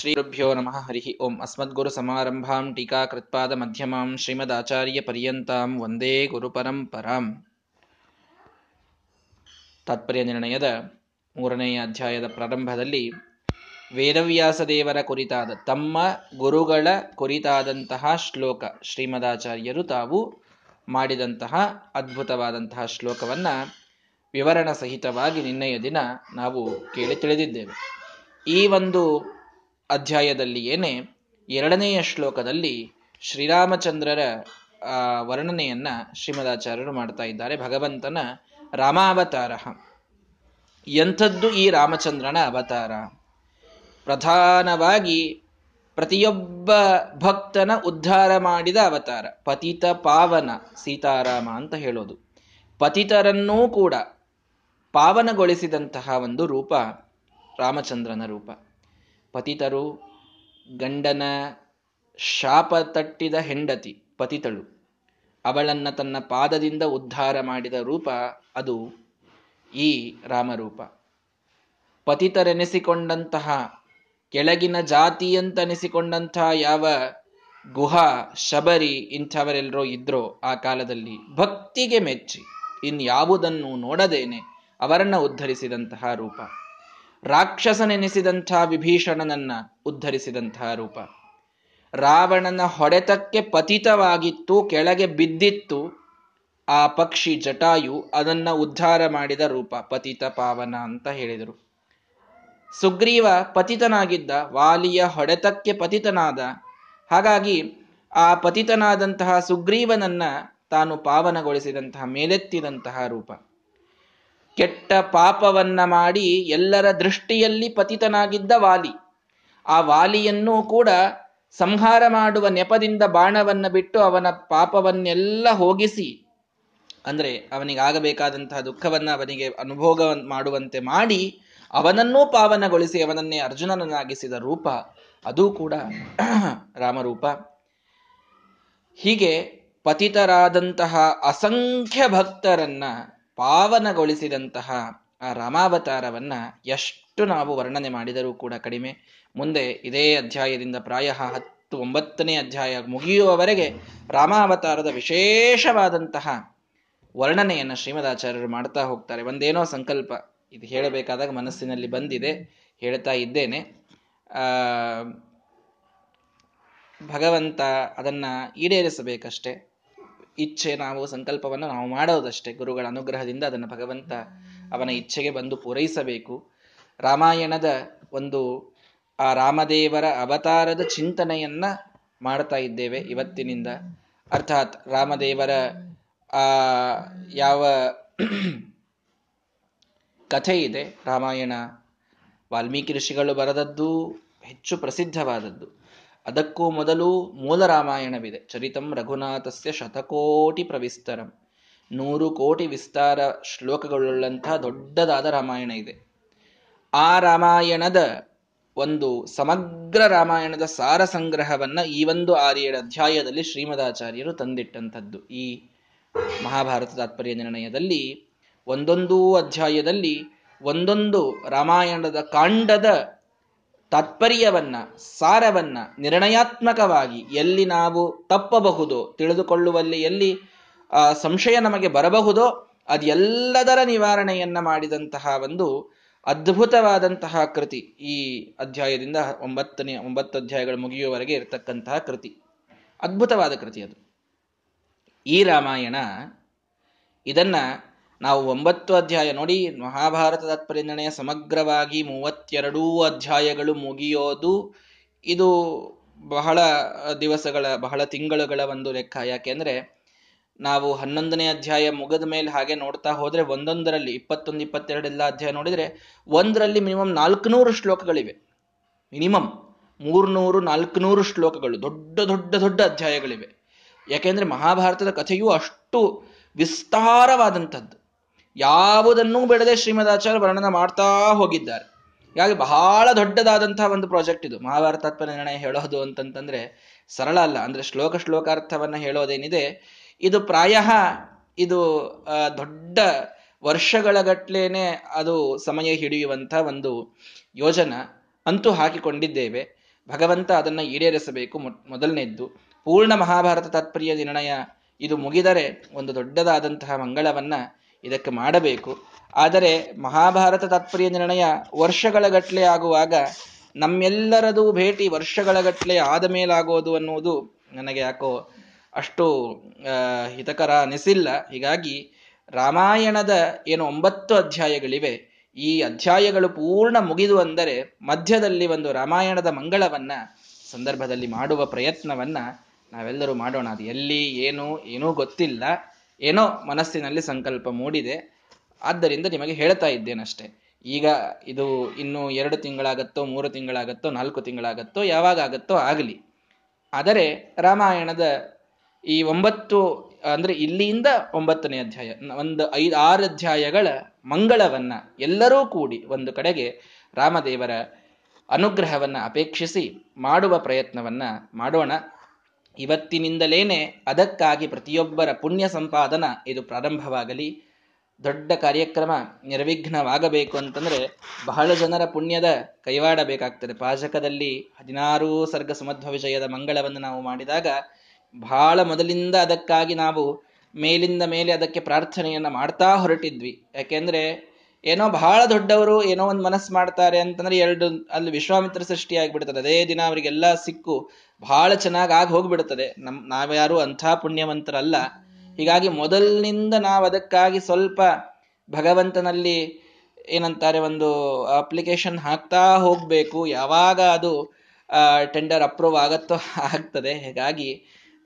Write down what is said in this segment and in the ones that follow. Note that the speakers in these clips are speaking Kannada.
ಶ್ರೀಗುರುಭ್ಯೋ ನಮಃ ಹರಿ ಓಂ ಅಸ್ಮದ್ಗುರು ಸಮಾರಂಭಾಂ ಟೀಕಾಕೃತ್ಪಾದ ಮಧ್ಯಮಾಂ ಶ್ರೀಮದಾಚಾರ್ಯ ಪರ್ಯಂತಾಂ ವಂದೇ ಗುರು ಪರಂಪರಾಂ ತಾತ್ಪರ್ಯ ನಿರ್ಣಯದ ಮೂರನೆಯ ಅಧ್ಯಾಯದ ಪ್ರಾರಂಭದಲ್ಲಿ ವೇದವ್ಯಾಸ ದೇವರ ಕುರಿತಾದ, ತಮ್ಮ ಗುರುಗಳ ಕುರಿತಾದಂತಹ ಶ್ಲೋಕ, ಶ್ರೀಮದಾಚಾರ್ಯರು ತಾವು ಮಾಡಿದಂತಹ ಅದ್ಭುತವಾದಂತಹ ಶ್ಲೋಕವನ್ನ ವಿವರಣ ಸಹಿತವಾಗಿ ನಿನ್ನೆಯ ದಿನ ನಾವು ಕೇಳಿ ತಿಳಿದಿದ್ದೇವೆ. ಈ ಒಂದು ಅಧ್ಯಾಯದಲ್ಲಿ ಏನೇ ಎರಡನೆಯ ಶ್ಲೋಕದಲ್ಲಿ ಶ್ರೀರಾಮಚಂದ್ರರ ವರ್ಣನೆಯನ್ನ ಶ್ರೀಮದಾಚಾರ್ಯರು ಮಾಡ್ತಾ ಇದ್ದಾರೆ. ಭಗವಂತನ ರಾಮಾವತಾರ ಎಂಥದ್ದು ಈ ರಾಮಚಂದ್ರನ ಅವತಾರ? ಪ್ರಧಾನವಾಗಿ ಪ್ರತಿಯೊಬ್ಬ ಭಕ್ತನ ಉದ್ಧಾರ ಮಾಡಿದ ಅವತಾರ, ಪತಿತ ಪಾವನ ಸೀತಾರಾಮ ಅಂತ ಹೇಳೋದು. ಪತಿತರನ್ನೂ ಕೂಡ ಪಾವನಗೊಳಿಸಿದಂತಹ ಒಂದು ರೂಪ ರಾಮಚಂದ್ರನ ರೂಪ. ಪತಿತರು ಗಂಡನ ಶಾಪ ತಟ್ಟಿದ ಹೆಂಡತಿ, ಪತಿತಳು. ಅವಳನ್ನ ತನ್ನ ಪಾದದಿಂದ ಉದ್ಧಾರ ಮಾಡಿದ ರೂಪ ಅದು ಈ ರಾಮರೂಪ. ಪತಿತರೆನಿಸಿಕೊಂಡಂತಹ, ಕೆಳಗಿನ ಜಾತಿಯಂತನಿಸಿಕೊಂಡಂತಹ ಯಾವ ಗುಹಾ, ಶಬರಿ ಇಂಥವರೆಲ್ಲರೂ ಇದ್ರೋ ಆ ಕಾಲದಲ್ಲಿ ಭಕ್ತಿಗೆ ಮೆಚ್ಚಿ, ಇನ್ಯಾವುದನ್ನು ನೋಡದೇನೆ ಅವರನ್ನು ಉದ್ಧರಿಸಿದಂತಹ ರೂಪ. ರಾಕ್ಷಸನೆನಿಸಿದಂಥ ವಿಭೀಷಣನನ್ನ ಉದ್ಧರಿಸಿದಂತಹ ರೂಪ. ರಾವಣನ ಹೊಡೆತಕ್ಕೆ ಪತಿತವಾಗಿತ್ತು, ಕೆಳಗೆ ಬಿದ್ದಿತ್ತು. ಆ ಪಕ್ಷಿ ಜಟಾಯು ಅದನ್ನ ಉದ್ಧಾರ ಮಾಡಿದ ರೂಪ, ಪತಿತ ಪಾವನ ಅಂತ ಹೇಳಿದರು. ಸುಗ್ರೀವ ಪತಿತನಾಗಿದ್ದ, ವಾಲಿಯ ಹೊಡೆತಕ್ಕೆ ಪತಿತನಾದ. ಹಾಗಾಗಿ ಆ ಪತಿತನಾದಂತಹ ಸುಗ್ರೀವನನ್ನ ತಾನು ಪಾವನಗೊಳಿಸಿದಂತಹ, ಮೇಲೆತ್ತಿದಂತಹ ರೂಪ. ಕೆಟ್ಟ ಪಾಪವನ್ನ ಮಾಡಿ ಎಲ್ಲರ ದೃಷ್ಟಿಯಲ್ಲಿ ಪತಿತನಾಗಿದ್ದ ವಾಲಿ. ಆ ವಾಲಿಯನ್ನು ಕೂಡ ಸಂಹಾರ ಮಾಡುವ ನೆಪದಿಂದ ಬಾಣವನ್ನ ಬಿಟ್ಟು ಅವನ ಪಾಪವನ್ನೆಲ್ಲ ಹೋಗಿಸಿ, ಅಂದ್ರೆ ಅವನಿಗಾಗಬೇಕಾದಂತಹ ದುಃಖವನ್ನ ಅವನಿಗೆ ಅನುಭೋಗ ಮಾಡುವಂತೆ ಮಾಡಿ ಅವನನ್ನೂ ಪಾವನಗೊಳಿಸಿ ಅವನನ್ನೇ ಅರ್ಜುನನನ್ನಾಗಿಸಿದ ರೂಪ, ಅದು ಕೂಡ ರಾಮರೂಪ. ಹೀಗೆ ಪತಿತರಾದಂತಹ ಅಸಂಖ್ಯ ಭಕ್ತರನ್ನ ಪಾವನಗೊಳಿಸಿದಂತಹ ಆ ರಾಮಾವತಾರವನ್ನ ಎಷ್ಟು ನಾವು ವರ್ಣನೆ ಮಾಡಿದರೂ ಕೂಡ ಕಡಿಮೆ. ಮುಂದೆ ಇದೇ ಅಧ್ಯಾಯದಿಂದ ಪ್ರಾಯ ಹತ್ತು ಒಂಬತ್ತನೇ ಅಧ್ಯಾಯ ಮುಗಿಯುವವರೆಗೆ ರಾಮಾವತಾರದ ವಿಶೇಷವಾದಂತಹ ವರ್ಣನೆಯನ್ನು ಶ್ರೀಮದಾಚಾರ್ಯರು ಮಾಡ್ತಾ ಹೋಗ್ತಾರೆ. ಒಂದೇನೋ ಸಂಕಲ್ಪ ಇದು ಹೇಳಬೇಕಾದಾಗ ಮನಸ್ಸಿನಲ್ಲಿ ಬಂದಿದೆ, ಹೇಳ್ತಾ ಇದ್ದೇನೆ. ಭಗವಂತ ಅದನ್ನ ಈಡೇರಿಸಬೇಕಷ್ಟೇ. ಇಚ್ಛೆ ನಾವು, ಸಂಕಲ್ಪವನ್ನು ನಾವು ಮಾಡೋದಷ್ಟೇ. ಗುರುಗಳ ಅನುಗ್ರಹದಿಂದ ಅದನ್ನು ಭಗವಂತ ಅವನ ಇಚ್ಛೆಗೆ ಬಂದು ಪೂರೈಸಬೇಕು. ರಾಮಾಯಣದ ಒಂದು, ಆ ರಾಮದೇವರ ಅವತಾರದ ಚಿಂತನೆಯನ್ನ ಮಾಡ್ತಾ ಇದ್ದೇವೆ ಇವತ್ತಿನಿಂದ. ಅರ್ಥಾತ್ ರಾಮದೇವರ, ಆ, ಯಾವ ಕಥೆ ಇದೆ ರಾಮಾಯಣ. ವಾಲ್ಮೀಕಿ ಋಷಿಗಳು ಬರೆದದ್ದು ಹೆಚ್ಚು ಪ್ರಸಿದ್ಧವಾದದ್ದು. ಅದಕ್ಕೂ ಮೊದಲು ಮೂಲ ರಾಮಾಯಣವಿದೆ ಚರಿತಂ ರಘುನಾಥಸ್ಯ ಶತಕೋಟಿ ಪ್ರವಿಸ್ತರಂ. ನೂರು ಕೋಟಿ ವಿಸ್ತಾರ ಶ್ಲೋಕಗಳುಳ್ಳಂತಹ ದೊಡ್ಡದಾದ ರಾಮಾಯಣ ಇದೆ. ಆ ರಾಮಾಯಣದ ಒಂದು ಸಮಗ್ರ ರಾಮಾಯಣದ ಸಾರ ಸಂಗ್ರಹವನ್ನ ಈ ಒಂದು ಆರೇಳು ಅಧ್ಯಾಯದಲ್ಲಿ ಶ್ರೀಮದಾಚಾರ್ಯರು ತಂದಿಟ್ಟಂಥದ್ದು. ಈ ಮಹಾಭಾರತ ತಾತ್ಪರ್ಯ ನಿರ್ಣಯದಲ್ಲಿ ಒಂದೊಂದು ಅಧ್ಯಾಯದಲ್ಲಿ ಒಂದೊಂದು ರಾಮಾಯಣದ ಕಾಂಡದ ತಾತ್ಪರ್ಯವನ್ನ, ಸಾರವನ್ನ ನಿರ್ಣಯಾತ್ಮಕವಾಗಿ ಎಲ್ಲಿ ನಾವು ತಪ್ಪಬಹುದೋ, ತಿಳಿದುಕೊಳ್ಳುವಲ್ಲಿ ಎಲ್ಲಿ ಸಂಶಯ ನಮಗೆ ಬರಬಹುದೋ, ಅದೆಲ್ಲದರ ನಿವಾರಣೆಯನ್ನ ಮಾಡಿದಂತಹ ಒಂದು ಅದ್ಭುತವಾದಂತಹ ಕೃತಿ ಈ ಅಧ್ಯಾಯದಿಂದ ಒಂಬತ್ತನೇ, ಒಂಬತ್ತು ಅಧ್ಯಾಯಗಳು ಮುಗಿಯುವವರೆಗೆ ಇರತಕ್ಕಂತಹ ಕೃತಿ. ಅದ್ಭುತವಾದ ಕೃತಿ ಅದು. ಈ ರಾಮಾಯಣ ಇದನ್ನ ನಾವು ಒಂಬತ್ತು ಅಧ್ಯಾಯ, ನೋಡಿ ಮಹಾಭಾರತ ತಾತ್ಪರ್ಯ ಸಮಗ್ರವಾಗಿ ಮೂವತ್ತೆರಡೂ ಅಧ್ಯಾಯಗಳು ಮುಗಿಯೋದು. ಇದು ಬಹಳ ದಿವಸಗಳ, ಬಹಳ ತಿಂಗಳುಗಳ ಒಂದು ಲೆಕ್ಕ. ಯಾಕೆಂದ್ರೆ ನಾವು ಹನ್ನೊಂದನೇ ಅಧ್ಯಾಯ ಮುಗಿದ ಮೇಲೆ ಹಾಗೆ ನೋಡ್ತಾ ಹೋದ್ರೆ, ಒಂದೊಂದರಲ್ಲಿ, ಇಪ್ಪತ್ತೊಂದು ಇಪ್ಪತ್ತೆರಡೆಲ್ಲ ಅಧ್ಯಾಯ ನೋಡಿದ್ರೆ, ಒಂದರಲ್ಲಿ ಮಿನಿಮಮ್ ನಾಲ್ಕುನೂರು ಶ್ಲೋಕಗಳಿವೆ. ಮಿನಿಮಮ್ ಮೂರ್ನೂರು, ನಾಲ್ಕುನೂರು ಶ್ಲೋಕಗಳು, ದೊಡ್ಡ ದೊಡ್ಡ ದೊಡ್ಡ ಅಧ್ಯಾಯಗಳಿವೆ. ಯಾಕೆಂದ್ರೆ ಮಹಾಭಾರತದ ಕಥೆಯು ಅಷ್ಟು ವಿಸ್ತಾರವಾದಂಥದ್ದು. ಯಾವುದನ್ನೂ ಬಿಡದೆ ಶ್ರೀಮದಾಚಾರ್ಯ ವರ್ಣನ ಮಾಡ್ತಾ ಹೋಗಿದ್ದಾರೆ. ಹೀಗಾಗಿ ಬಹಳ ದೊಡ್ಡದಾದಂತಹ ಒಂದು ಪ್ರಾಜೆಕ್ಟ್ ಇದು. ಮಹಾಭಾರತಾತ್ಮ ನಿರ್ಣಯ ಹೇಳೋದು ಅಂತಂತಂದ್ರೆ ಸರಳ ಅಲ್ಲ. ಅಂದ್ರೆ ಶ್ಲೋಕ ಶ್ಲೋಕಾರ್ಥವನ್ನ ಹೇಳೋದೇನಿದೆ, ಇದು ಪ್ರಾಯ ಇದು ದೊಡ್ಡ ವರ್ಷಗಳ ಗಟ್ಲೇನೆ ಅದು ಸಮಯ ಹಿಡಿಯುವಂಥ ಒಂದು ಯೋಜನ ಅಂತೂ ಹಾಕಿಕೊಂಡಿದ್ದೇವೆ. ಭಗವಂತ ಅದನ್ನ ಈಡೇರಿಸಬೇಕು ಮೊದಲನೇದ್ದು. ಪೂರ್ಣ ಮಹಾಭಾರತ ತಾತ್ಪರ್ಯ ನಿರ್ಣಯ ಇದು ಮುಗಿದರೆ ಒಂದು ದೊಡ್ಡದಾದಂತಹ ಮಂಗಳವನ್ನ ಇದಕ್ಕೆ ಮಾಡಬೇಕು. ಆದರೆ ಮಹಾಭಾರತ ತಾತ್ಪರ್ಯ ನಿರ್ಣಯ ವರ್ಷಗಳ ಗಟ್ಟಲೆ ಆಗುವಾಗ ನಮ್ಮೆಲ್ಲರದು ಭೇಟಿ ವರ್ಷಗಳ ಗಟ್ಟಲೆ ಆದ ಮೇಲಾಗೋದು ಅನ್ನುವುದು ನನಗೆ ಯಾಕೋ ಅಷ್ಟು ಹಿತಕರ ಅನಿಸಿಲ್ಲ. ಹೀಗಾಗಿ ರಾಮಾಯಣದ ಏನು ಒಂಬತ್ತು ಅಧ್ಯಾಯಗಳಿವೆ, ಈ ಅಧ್ಯಾಯಗಳು ಪೂರ್ಣ ಮುಗಿದು ಅಂದರೆ ಮಧ್ಯದಲ್ಲಿ ಒಂದು ರಾಮಾಯಣದ ಮಂಗಳವನ್ನ ಸಂದರ್ಭದಲ್ಲಿ ಮಾಡುವ ಪ್ರಯತ್ನವನ್ನ ನಾವೆಲ್ಲರೂ ಮಾಡೋಣ. ಅದು ಎಲ್ಲಿ, ಏನು, ಏನೂ ಗೊತ್ತಿಲ್ಲ. ಏನೋ ಮನಸ್ಸಿನಲ್ಲಿ ಸಂಕಲ್ಪ ಮೂಡಿದೆ. ಆದ್ದರಿಂದ ನಿಮಗೆ ಹೇಳ್ತಾ ಇದ್ದೇನಷ್ಟೇ. ಈಗ ಇದು ಇನ್ನು ಎರಡು ತಿಂಗಳಾಗತ್ತೋ, ಮೂರು ತಿಂಗಳಾಗತ್ತೋ, ನಾಲ್ಕು ತಿಂಗಳಾಗತ್ತೋ, ಯಾವಾಗ ಆಗತ್ತೋ ಆಗಲಿ. ಆದರೆ ರಾಮಾಯಣದ ಈ ಒಂಬತ್ತು, ಅಂದ್ರೆ ಇಲ್ಲಿಯಿಂದ ಒಂಬತ್ತನೇ ಅಧ್ಯಾಯ, ಒಂದು ಐದು, ಆರು ಅಧ್ಯಾಯಗಳ ಮಂಗಳವನ್ನ ಎಲ್ಲರೂ ಕೂಡಿ ಒಂದು ಕಡೆಗೆ ರಾಮದೇವರ ಅನುಗ್ರಹವನ್ನ ಅಪೇಕ್ಷಿಸಿ ಮಾಡುವ ಪ್ರಯತ್ನವನ್ನ ಮಾಡೋಣ. ಇವತ್ತಿನಿಂದಲೇನೆ ಅದಕ್ಕಾಗಿ ಪ್ರತಿಯೊಬ್ಬರ ಪುಣ್ಯ ಸಂಪಾದನ ಇದು ಪ್ರಾರಂಭವಾಗಲಿ. ದೊಡ್ಡ ಕಾರ್ಯಕ್ರಮ ನಿರ್ವಿಘ್ನವಾಗಬೇಕು ಅಂತಂದ್ರೆ ಬಹಳ ಜನರ ಪುಣ್ಯದ ಕೈವಾಡ ಬೇಕಾಗ್ತದೆ ಪಾಜಕದಲ್ಲಿ ಹದಿನಾರು ಸರ್ಗ ಸಮಧ್ವ ವಿಜಯದ ಮಂಗಳವನ್ನು ನಾವು ಮಾಡಿದಾಗ ಬಹಳ ಮೊದಲಿಂದ ಅದಕ್ಕಾಗಿ ನಾವು ಮೇಲಿಂದ ಮೇಲೆ ಅದಕ್ಕೆ ಪ್ರಾರ್ಥನೆಯನ್ನ ಮಾಡ್ತಾ ಹೊರಟಿದ್ವಿ. ಯಾಕೆಂದ್ರೆ ಏನೋ ಬಹಳ ದೊಡ್ಡವರು ಏನೋ ಒಂದು ಮನಸ್ಸು ಮಾಡ್ತಾರೆ ಅಂತಂದ್ರೆ ಎರಡು, ಅಲ್ಲಿ ವಿಶ್ವಾಮಿತ್ರ ಸೃಷ್ಟಿ ಆಗಿಬಿಡ್ತದೆ. ಅದೇ ದಿನ ಅವರಿಗೆಲ್ಲ ಸಿಕ್ಕು, ಬಹಳ ಚೆನ್ನಾಗಿ ಆಗಿ ಹೋಗ್ಬಿಡುತ್ತದೆ. ನಮ್, ನಾವ್ಯಾರು ಅಂಥ ಪುಣ್ಯವಂತರಲ್ಲ. ಹೀಗಾಗಿ ಮೊದಲಿನಿಂದ ನಾವು ಅದಕ್ಕಾಗಿ ಸ್ವಲ್ಪ ಭಗವಂತನಲ್ಲಿ ಏನಂತಾರೆ, ಒಂದು ಅಪ್ಲಿಕೇಶನ್ ಹಾಕ್ತಾ ಹೋಗ್ಬೇಕು. ಯಾವಾಗ ಅದು ಟೆಂಡರ್ ಅಪ್ರೂವ್ ಆಗತ್ತೋ ಆಗ್ತದೆ. ಹೀಗಾಗಿ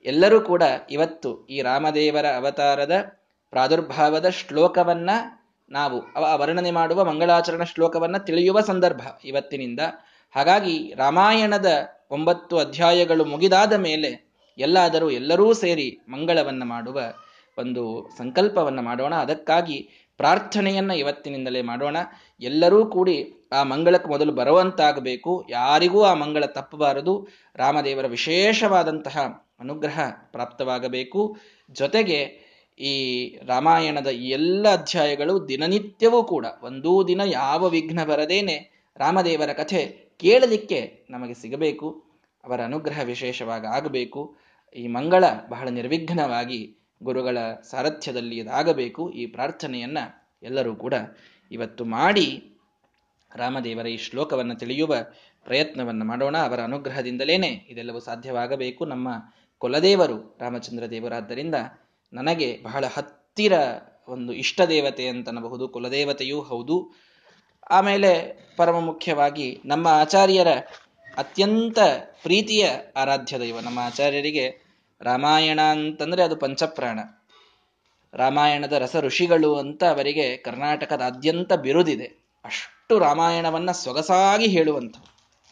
ಎಲ್ಲರೂ ಕೂಡ ಇವತ್ತು ಈ ರಾಮದೇವರ ಅವತಾರದ ಪ್ರಾದುರ್ಭಾವದ ಶ್ಲೋಕವನ್ನ ನಾವು ಅವ ವರ್ಣನೆ ಮಾಡುವ ಮಂಗಳಾಚರಣ ಶ್ಲೋಕವನ್ನ ತಿಳಿಯುವ ಸಂದರ್ಭ ಇವತ್ತಿನಿಂದ. ಹಾಗಾಗಿ ರಾಮಾಯಣದ ಒಂಬತ್ತು ಅಧ್ಯಾಯಗಳು ಮುಗಿದಾದ ಮೇಲೆ ಎಲ್ಲಾದರೂ ಎಲ್ಲರೂ ಸೇರಿ ಮಂಗಳವನ್ನ ಮಾಡುವ ಒಂದು ಸಂಕಲ್ಪವನ್ನ ಮಾಡೋಣ. ಅದಕ್ಕಾಗಿ ಪ್ರಾರ್ಥನೆಯನ್ನ ಇವತ್ತಿನಿಂದಲೇ ಮಾಡೋಣ. ಎಲ್ಲರೂ ಕೂಡಿ ಆ ಮಂಗಳಕ್ಕೆ ಮೊದಲು ಬರುವಂತಾಗಬೇಕು. ಯಾರಿಗೂ ಆ ಮಂಗಳ ತಪ್ಪಬಾರದು. ರಾಮದೇವರ ವಿಶೇಷವಾದಂತಹ ಅನುಗ್ರಹ ಪ್ರಾಪ್ತವಾಗಬೇಕು. ಜೊತೆಗೆ ಈ ರಾಮಾಯಣದ ಎಲ್ಲ ಅಧ್ಯಾಯಗಳು ದಿನನಿತ್ಯವೂ ಕೂಡ ಒಂದೂ ದಿನ ಯಾವ ವಿಘ್ನ ಬರದೇನೆ ರಾಮದೇವರ ಕಥೆ ಕೇಳಲಿಕ್ಕೆ ನಮಗೆ ಸಿಗಬೇಕು, ಅವರ ಅನುಗ್ರಹ ವಿಶೇಷವಾಗಿ ಆಗಬೇಕು, ಈ ಮಂಗಳ ಬಹಳ ನಿರ್ವಿಘ್ನವಾಗಿ ಗುರುಗಳ ಸಾರಥ್ಯದಲ್ಲಿ ಇದಾಗಬೇಕು ಈ ಪ್ರಾರ್ಥನೆಯನ್ನ ಎಲ್ಲರೂ ಕೂಡ ಇವತ್ತು ಮಾಡಿ ರಾಮದೇವರ ಈ ಶ್ಲೋಕವನ್ನು ತಿಳಿಯುವ ಪ್ರಯತ್ನವನ್ನು ಮಾಡೋಣ. ಅವರ ಅನುಗ್ರಹದಿಂದಲೇನೆ ಇದೆಲ್ಲವೂ ಸಾಧ್ಯವಾಗಬೇಕು. ನಮ್ಮ ಕುಲದೇವರು ರಾಮಚಂದ್ರ ದೇವರಾದ್ದರಿಂದ ನನಗೆ ಬಹಳ ಹತ್ತಿರ ಒಂದು ಇಷ್ಟ ದೇವತೆ ಅಂತನಬಹುದು, ಕುಲದೇವತೆಯೂ ಹೌದು. ಆಮೇಲೆ ಪರಮ ಮುಖ್ಯವಾಗಿ ನಮ್ಮ ಆಚಾರ್ಯರ ಅತ್ಯಂತ ಪ್ರೀತಿಯ ಆರಾಧ್ಯ ದೈವ. ನಮ್ಮ ಆಚಾರ್ಯರಿಗೆ ರಾಮಾಯಣ ಅಂತಂದ್ರೆ ಅದು ಪಂಚಪ್ರಾಣ. ರಾಮಾಯಣದ ರಸ ಋಷಿಗಳು ಅಂತ ಅವರಿಗೆ ಕರ್ನಾಟಕದಾದ್ಯಂತ ಬಿರುದಿದೆ. ಅಷ್ಟು ರಾಮಾಯಣವನ್ನ ಸೊಗಸಾಗಿ ಹೇಳುವಂಥ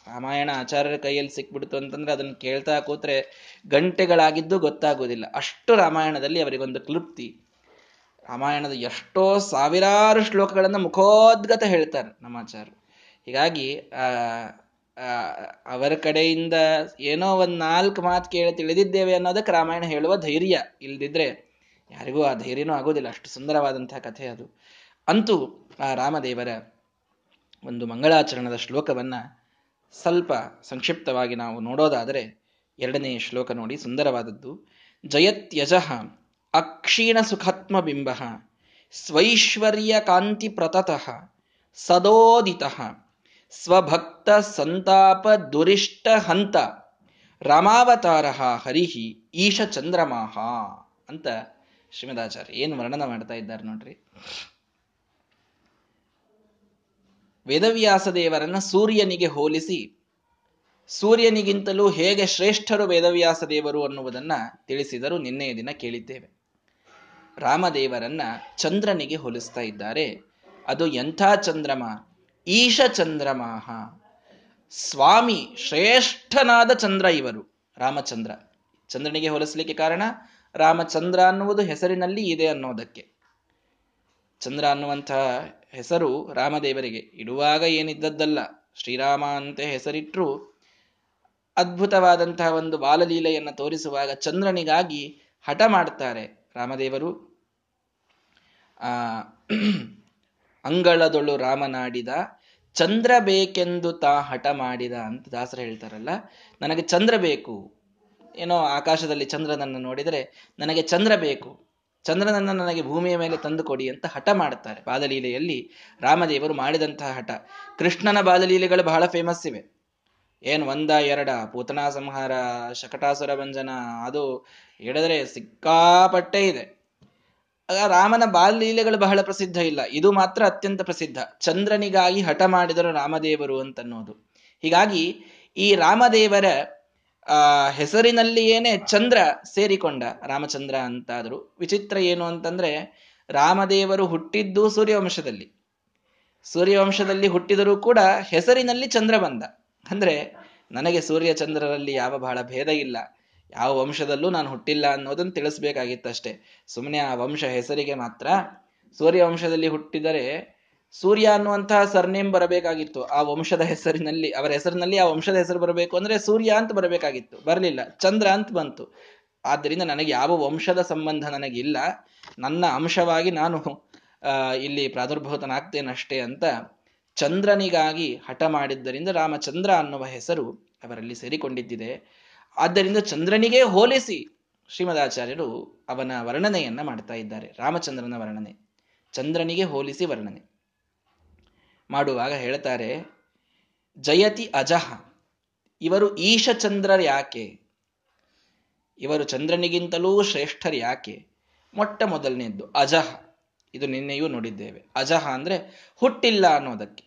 ರಾಮಾಯಣ ಆಚಾರ್ಯರ ಕೈಯಲ್ಲಿ ಸಿಕ್ಬಿಡ್ತು ಅಂತಂದ್ರೆ ಅದನ್ನು ಕೇಳ್ತಾ ಕೂತ್ರೆ ಗಂಟೆಗಳಾಗಿದ್ದು ಗೊತ್ತಾಗುವುದಿಲ್ಲ. ಅಷ್ಟು ರಾಮಾಯಣದಲ್ಲಿ ಅವರಿಗೊಂದು ಕ್ಲುಪ್ತಿ. ರಾಮಾಯಣದ ಎಷ್ಟೋ ಸಾವಿರಾರು ಶ್ಲೋಕಗಳನ್ನು ಮುಖೋದ್ಗತ ಹೇಳ್ತಾರೆ ನಮ್ಮ ಆಚಾರ್ಯರು. ಹೀಗಾಗಿ ಅವರ ಕಡೆಯಿಂದ ಏನೋ ಒಂದ್ ನಾಲ್ಕು ಮಾತು ಕೇಳಿ ತಿಳಿದಿದ್ದೇವೆ ಅನ್ನೋದಕ್ಕೆ ರಾಮಾಯಣ ಹೇಳುವ ಧೈರ್ಯ ಇಲ್ದಿದ್ರೆ ಯಾರಿಗೂ ಆ ಧೈರ್ಯನೂ ಆಗೋದಿಲ್ಲ ಅಷ್ಟು ಸುಂದರವಾದಂತಹ ಕಥೆ ಅದು. ಅಂತೂ ಆ ರಾಮದೇವರ ಒಂದು ಮಂಗಳಾಚರಣದ ಶ್ಲೋಕವನ್ನ ಸ್ವಲ್ಪ ಸಂಕ್ಷಿಪ್ತವಾಗಿ ನಾವು ನೋಡೋದಾದರೆ ಎರಡನೇ ಶ್ಲೋಕ ನೋಡಿ, ಸುಂದರವಾದದ್ದು. ಜಯತ್ಯಜಃ ಅಕ್ಷೀಣ ಸುಖಾತ್ಮ ಬಿಂಬ ಸ್ವೈಶ್ವರ್ಯ ಕಾಂತಿ ಪ್ರತತಃ ಸದೋದಿತಃ ಸ್ವಭಕ್ತ ಸಂತಾಪ ದುರಿಷ್ಟ ಹಂತ ರಾಮಾವತಾರ ಹರಿಹಿ ಈಶ ಚಂದ್ರಮಾಹ ಅಂತ ಶ್ರೀಮದಾಚಾರ್ಯ ಏನು ವರ್ಣನ ಮಾಡ್ತಾ ಇದ್ದಾರೆ ನೋಡ್ರಿ. ವೇದವ್ಯಾಸ ದೇವರನ್ನ ಸೂರ್ಯನಿಗೆ ಹೋಲಿಸಿ, ಸೂರ್ಯನಿಗಿಂತಲೂ ಹೇಗೆ ಶ್ರೇಷ್ಠರು ವೇದವ್ಯಾಸ ದೇವರು ಅನ್ನುವುದನ್ನ ತಿಳಿಸಿದರು. ನಿನ್ನೆಯ ದಿನ ಕೇಳಿದ್ದೇವೆ. ರಾಮದೇವರನ್ನ ಚಂದ್ರನಿಗೆ ಹೋಲಿಸ್ತಾ ಇದ್ದಾರೆ. ಅದು ಎಂಥ ಚಂದ್ರಮ? ಈಶ ಚಂದ್ರಮಾಹ. ಸ್ವಾಮಿ ಶ್ರೇಷ್ಠನಾದ ಚಂದ್ರ ಇವರು, ರಾಮಚಂದ್ರ. ಚಂದ್ರನಿಗೆ ಹೋಲಿಸಲಿಕ್ಕೆ ಕಾರಣ ರಾಮಚಂದ್ರ ಅನ್ನುವುದು ಹೆಸರಿನಲ್ಲಿ ಇದೆ ಅನ್ನೋದಕ್ಕೆ. ಚಂದ್ರ ಅನ್ನುವಂತಹ ಹೆಸರು ರಾಮದೇವರಿಗೆ. ಇಡುವಾಗ ಏನಿದ್ದದ್ದಲ್ಲ, ಶ್ರೀರಾಮ ಅಂತ ಹೆಸರಿಟ್ಟರು ಅದ್ಭುತವಾದಂತಹ ಒಂದು ಬಾಲಲೀಲೆಯನ್ನು ತೋರಿಸುವಾಗ ಚಂದ್ರನಿಗಾಗಿ ಹಠ ಮಾಡ್ತಾರೆ ರಾಮದೇವರು. ಆ, ಅಂಗಳದೊಳು ರಾಮನಾಡಿದ ಚಂದ್ರ ಬೇಕೆಂದು ತಾ ಹಠ ಮಾಡಿದ ಅಂತ ದಾಸರು ಹೇಳ್ತಾರಲ್ಲ, ನನಗೆ ಚಂದ್ರ ಬೇಕು. ಏನೋ ಆಕಾಶದಲ್ಲಿ ಚಂದ್ರನನ್ನು ನೋಡಿದರೆ ನನಗೆ ಚಂದ್ರ ಬೇಕು. ಚಂದ್ರನನ್ನು ನನಗೆ ಭೂಮಿಯ ಮೇಲೆ ತಂದು ಕೊಡಿ ಅಂತ ಹಠ ಮಾಡುತ್ತಾರೆ. ಬಾದಲೀಲೆಯಲ್ಲಿ ರಾಮದೇವರು ಮಾಡಿದಂತಹ ಹಠ. ಕೃಷ್ಣನ ಬಾದಲೀಲೆಗಳು ಬಹಳ ಫೇಮಸ್ ಇವೆ. ಏನು ಒಂದ, ಎರಡ, ಪೂತನಾ ಸಂಹಾರ, ಶಕಟಾಸುರ ಭಂಜನ, ಅದು ಹೇಳಿದ್ರೆ ಸಿಕ್ಕಾಪಟ್ಟೆ ಇದೆ. ರಾಮನ ಬಾಲಲೀಲೆಗಳು ಬಹಳ ಪ್ರಸಿದ್ಧ ಇಲ್ಲ. ಇದು ಮಾತ್ರ ಅತ್ಯಂತ ಪ್ರಸಿದ್ಧ. ಚಂದ್ರನಿಗಾಗಿ ಹಠ ಮಾಡಿದರು ರಾಮದೇವರು ಅಂತನ್ನೋದು ಹೀಗಾಗಿ ಈ ರಾಮದೇವರ ಆ, ಹೆಸರಿನಲ್ಲಿಯೇನೆ ಚಂದ್ರ ಸೇರಿಕೊಂಡ ರಾಮಚಂದ್ರ ಅಂತಾದ್ರು ವಿಚಿತ್ರ ಏನು ಅಂತಂದ್ರೆ ರಾಮದೇವರು ಹುಟ್ಟಿದ್ದು ಸೂರ್ಯವಂಶದಲ್ಲಿ. ಸೂರ್ಯವಂಶದಲ್ಲಿ ಹುಟ್ಟಿದರೂ ಕೂಡ ಹೆಸರಿನಲ್ಲಿ ಚಂದ್ರ ಬಂದ. ಅಂದ್ರೆ ನನಗೆ ಸೂರ್ಯ ಚಂದ್ರರಲ್ಲಿ ಯಾವ ಬಹಳ ಭೇದ ಇಲ್ಲ. ಯಾವ ವಂಶದಲ್ಲೂ ನಾನು ಹುಟ್ಟಿಲ್ಲ ಅನ್ನೋದನ್ನು ತಿಳಿಸ್ಬೇಕಾಗಿತ್ತಷ್ಟೇ. ಸುಮ್ಮನೆ ಆ ವಂಶ ಹೆಸರಿಗೆ ಮಾತ್ರ ಸೂರ್ಯವಂಶದಲ್ಲಿ ಹುಟ್ಟಿದರೆ ಸೂರ್ಯ ಅನ್ನುವಂತಹ ಸರ್ನೇಮ್ ಬರಬೇಕಾಗಿತ್ತು. ಆ ವಂಶದ ಹೆಸರಿನಲ್ಲಿ, ಅವರ ಹೆಸರಿನಲ್ಲಿ ಆ ವಂಶದ ಹೆಸರು ಬರಬೇಕು ಅಂದ್ರೆ ಸೂರ್ಯ ಅಂತ ಬರಬೇಕಾಗಿತ್ತು. ಬರಲಿಲ್ಲ. ಚಂದ್ರ ಅಂತ ಬಂತು. ಆದ್ದರಿಂದ ನನಗೆ ಯಾವ ವಂಶದ ಸಂಬಂಧ ನನಗಿಲ್ಲ. ನನ್ನ ಅಂಶವಾಗಿ ನಾನು ಇಲ್ಲಿ ಪ್ರಾದುರ್ಭೂತನಾಗ್ತೇನಷ್ಟೇ ಅಂತ ಚಂದ್ರನಿಗಾಗಿ ಹಠ ಮಾಡಿದ್ದರಿಂದ ರಾಮಚಂದ್ರ ಅನ್ನುವ ಹೆಸರು ಅವರಲ್ಲಿ ಸೇರಿಕೊಂಡಿದ್ದಿದೆ. ಆದ್ದರಿಂದ ಚಂದ್ರನಿಗೆ ಹೋಲಿಸಿ ಶ್ರೀಮದಾಚಾರ್ಯರು ಅವನ ವರ್ಣನೆಯನ್ನ ಮಾಡ್ತಾ ಇದ್ದಾರೆ. ರಾಮಚಂದ್ರನ ವರ್ಣನೆ. ಚಂದ್ರನಿಗೆ ಹೋಲಿಸಿ ವರ್ಣನೆ. ಮಾಡುವಾಗ ಹೇಳ್ತಾರೆ, ಜಯತಿ ಅಜಹ ಇವರು ಈಶಚಂದ್ರ ಯಾಕೆ? ಇವರು ಚಂದ್ರನಿಗಿಂತಲೂ ಶ್ರೇಷ್ಠರು ಯಾಕೆ? ಮೊಟ್ಟ ಮೊದಲನೆಯದ್ದು ಅಜಹ ಇದು ನಿನ್ನೆಯೂ ನೋಡಿದ್ದೇವೆ. ಅಜಹ ಅಂದ್ರೆ ಹುಟ್ಟಿಲ್ಲ ಅನ್ನೋದಕ್ಕೆ.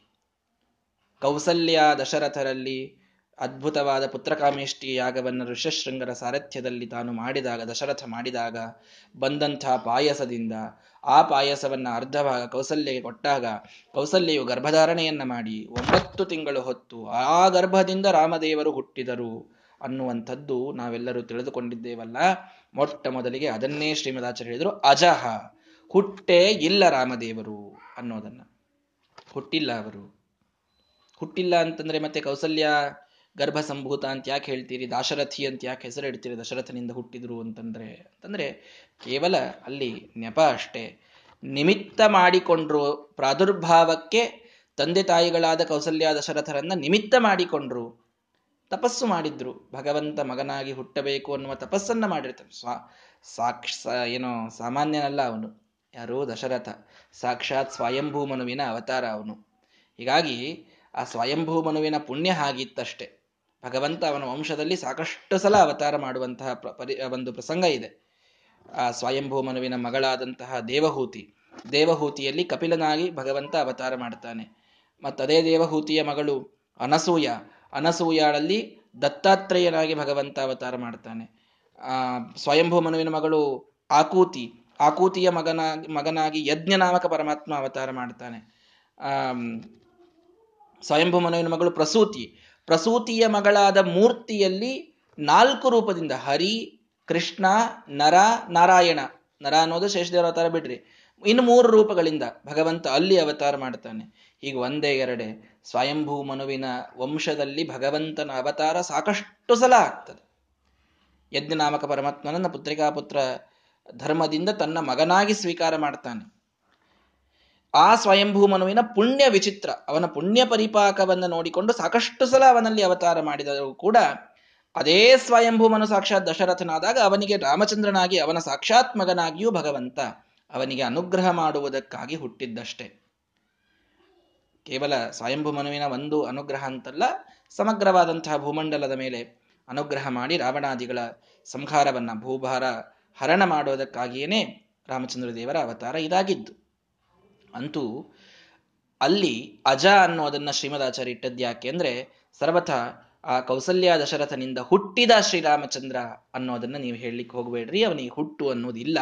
ಕೌಸಲ್ಯ ದಶರಥರಲ್ಲಿ ಅದ್ಭುತವಾದ ಪುತ್ರಕಾಮೇಷ್ಟಿ ಯಾಗವನ್ನು ಋಷಶೃಂಗರ ಸಾರಥ್ಯದಲ್ಲಿ ತಾನು ಮಾಡಿದಾಗ, ದಶರಥ ಮಾಡಿದಾಗ, ಬಂದಂಥ ಪಾಯಸದಿಂದ ಆ ಪಾಯಸವನ್ನ ಅರ್ಧ ಭಾಗ ಕೌಸಲ್ಯಗೆ ಕೊಟ್ಟಾಗ, ಕೌಸಲ್ಯೆಯು ಗರ್ಭಧಾರಣೆಯನ್ನ ಮಾಡಿ ಒಂಬತ್ತು ತಿಂಗಳು ಹೊತ್ತು ಆ ಗರ್ಭದಿಂದ ರಾಮದೇವರು ಹುಟ್ಟಿದರು ಅನ್ನುವಂಥದ್ದು ನಾವೆಲ್ಲರೂ ತಿಳಿದುಕೊಂಡಿದ್ದೇವಲ್ಲ. ಮೊಟ್ಟ ಮೊದಲಿಗೆ ಅದನ್ನೇ ಶ್ರೀಮದಾಚಾರ್ಯ ಹೇಳಿದರು, ಅಜಹ, ಹುಟ್ಟೇ ಇಲ್ಲ ರಾಮದೇವರು ಅನ್ನೋದನ್ನು. ಹುಟ್ಟಿಲ್ಲ ಅವರು. ಹುಟ್ಟಿಲ್ಲ ಅಂತಂದ್ರೆ ಮತ್ತೆ ಕೌಸಲ್ಯ ಗರ್ಭ ಸಂಭೂತ ಅಂತ ಯಾಕೆ ಹೇಳ್ತೀರಿ? ದಾಶರಥಿ ಅಂತ ಯಾಕೆ ಹೆಸರು ಇಡ್ತೀರಿ? ದಶರಥನಿಂದ ಹುಟ್ಟಿದ್ರು ಅಂತಂದ್ರೆ ಅಂತಂದ್ರೆ ಕೇವಲ ಅಲ್ಲಿ ನೆಪ ಅಷ್ಟೇ. ನಿಮಿತ್ತ ಮಾಡಿಕೊಂಡ್ರು ಪ್ರಾದುರ್ಭಾವಕ್ಕೆ ತಂದೆ ತಾಯಿಗಳಾದ ಕೌಸಲ್ಯ ದಶರಥರನ್ನ ನಿಮಿತ್ತ ಮಾಡಿಕೊಂಡ್ರು. ತಪಸ್ಸು ಮಾಡಿದ್ರು. ಭಗವಂತ ಮಗನಾಗಿ ಹುಟ್ಟಬೇಕು ಅನ್ನುವ ತಪಸ್ಸನ್ನ ಮಾಡಿರ್ತಾನೆ. ಸ್ವಾ, ಸಾಕ್ಷ ಏನೋ ಸಾಮಾನ್ಯನಲ್ಲ ಅವನು. ಯಾರೋ ದಶರಥ. ಸಾಕ್ಷಾತ್ ಸ್ವಯಂಭೂ ಮನುವಿನ ಅವತಾರ ಅವನು. ಹೀಗಾಗಿ ಆ ಸ್ವಯಂಭೂ ಮನುವಿನ ಪುಣ್ಯ ಹಾಗಿತ್ತಷ್ಟೆ. ಭಗವಂತ ಅವನ ವಂಶದಲ್ಲಿ ಸಾಕಷ್ಟು ಸಲ ಅವತಾರ ಮಾಡುವಂತಹ ಪರಿ ಒಂದು ಪ್ರಸಂಗ ಇದೆ. ಆ, ಸ್ವಯಂಭೂ ಮನುವಿನ ಮಗಳಾದಂತಹ ದೇವಹೂತಿ. ದೇವಹೂತಿಯಲ್ಲಿ ಕಪಿಲನಾಗಿ ಭಗವಂತ ಅವತಾರ ಮಾಡ್ತಾನೆ. ಮತ್ತದೇ ದೇವಹೂತಿಯ ಮಗಳು ಅನಸೂಯ. ಅನಸೂಯಾಳಲ್ಲಿ ದತ್ತಾತ್ರೇಯನಾಗಿ ಭಗವಂತ ಅವತಾರ ಮಾಡ್ತಾನೆ. ಆ, ಸ್ವಯಂಭೂ ಮನುವಿನ ಮಗಳು ಆಕೂತಿ. ಆಕೂತಿಯ ಮಗನಾಗಿ ಮಗನಾಗಿ ಯಜ್ಞ ನಾಮಕ ಪರಮಾತ್ಮ ಅವತಾರ ಮಾಡ್ತಾನೆ. ಆ ಸ್ವಯಂಭೂ ಮನುವಿನ ಮಗಳು ಪ್ರಸೂತಿ. ಪ್ರಸೂತಿಯ ಮಗಳಾದ ಮೂರ್ತಿಯಲ್ಲಿ ನಾಲ್ಕು ರೂಪದಿಂದ ಹರಿ, ಕೃಷ್ಣ, ನರ, ನಾರಾಯಣ. ನರ ಅನ್ನೋದು ಶೇಷದೇವರ ಅವತಾರ ಬಿಡ್ರಿ ಇನ್ನು ಮೂರು ರೂಪಗಳಿಂದ ಭಗವಂತ ಅಲ್ಲಿ ಅವತಾರ ಮಾಡ್ತಾನೆ. ಈಗ ಒಂದೇ ಎರಡೆ. ಸ್ವಯಂಭೂ ಮನುವಿನ ವಂಶದಲ್ಲಿ ಭಗವಂತನ ಅವತಾರ ಸಾಕಷ್ಟು ಸಲ ಆಗ್ತದೆ. ಯಜ್ಞನಾಮಕ ಪರಮಾತ್ಮನನ್ನ ಪುತ್ರಿಕಾಪುತ್ರ ಧರ್ಮದಿಂದ ತನ್ನ ಮಗನಾಗಿ ಸ್ವೀಕಾರ ಮಾಡ್ತಾನೆ. ಆ ಸ್ವಯಂಭೂ ಮನುವಿನ ಪುಣ್ಯ ವಿಚಿತ್ರ, ಅವನ ಪುಣ್ಯ ಪರಿಪಾಕವನ್ನು ನೋಡಿಕೊಂಡು ಸಾಕಷ್ಟು ಸಲ ಅವನಲ್ಲಿ ಅವತಾರ ಮಾಡಿದರೂ ಕೂಡ ಅದೇ ಸ್ವಯಂಭೂ ಮನು ಸಾಕ್ಷಾತ್ ದಶರಥನಾದಾಗ ಅವನಿಗೆ ರಾಮಚಂದ್ರನಾಗಿ ಅವನ ಸಾಕ್ಷಾತ್ ಮಗನಾಗಿಯೂ ಭಗವಂತ ಅವನಿಗೆ ಅನುಗ್ರಹ ಮಾಡುವುದಕ್ಕಾಗಿ ಹುಟ್ಟಿದ್ದಷ್ಟೇ. ಕೇವಲ ಸ್ವಯಂಭೂ ಮನುವಿನ ಒಂದು ಅನುಗ್ರಹ ಅಂತಲ್ಲ, ಸಮಗ್ರವಾದಂತಹ ಭೂಮಂಡಲದ ಮೇಲೆ ಅನುಗ್ರಹ ಮಾಡಿ ರಾವಣಾದಿಗಳ ಸಂಹಾರವನ್ನ ಭೂಭಾರ ಹರಣ ಮಾಡುವುದಕ್ಕಾಗಿಯೇನೆ ರಾಮಚಂದ್ರ ದೇವರ ಅವತಾರ ಇದಾಗಿದ್ದು. ಅಂತೂ ಅಲ್ಲಿ ಅಜ ಅನ್ನೋದನ್ನ ಶ್ರೀಮದಾಚಾರ್ಯ ಇಟ್ಟದ್ದು ಯಾಕೆ ಅಂದ್ರೆ ಸರ್ವಥ ಆ ಕೌಸಲ್ಯ ದಶರಥನಿಂದ ಹುಟ್ಟಿದ ಶ್ರೀರಾಮಚಂದ್ರ ಅನ್ನೋದನ್ನ ನೀವು ಹೇಳಲಿಕ್ಕೆ ಹೋಗಬೇಡ್ರಿ, ಅವನಿಗೆ ಹುಟ್ಟು ಅನ್ನೋದಿಲ್ಲ.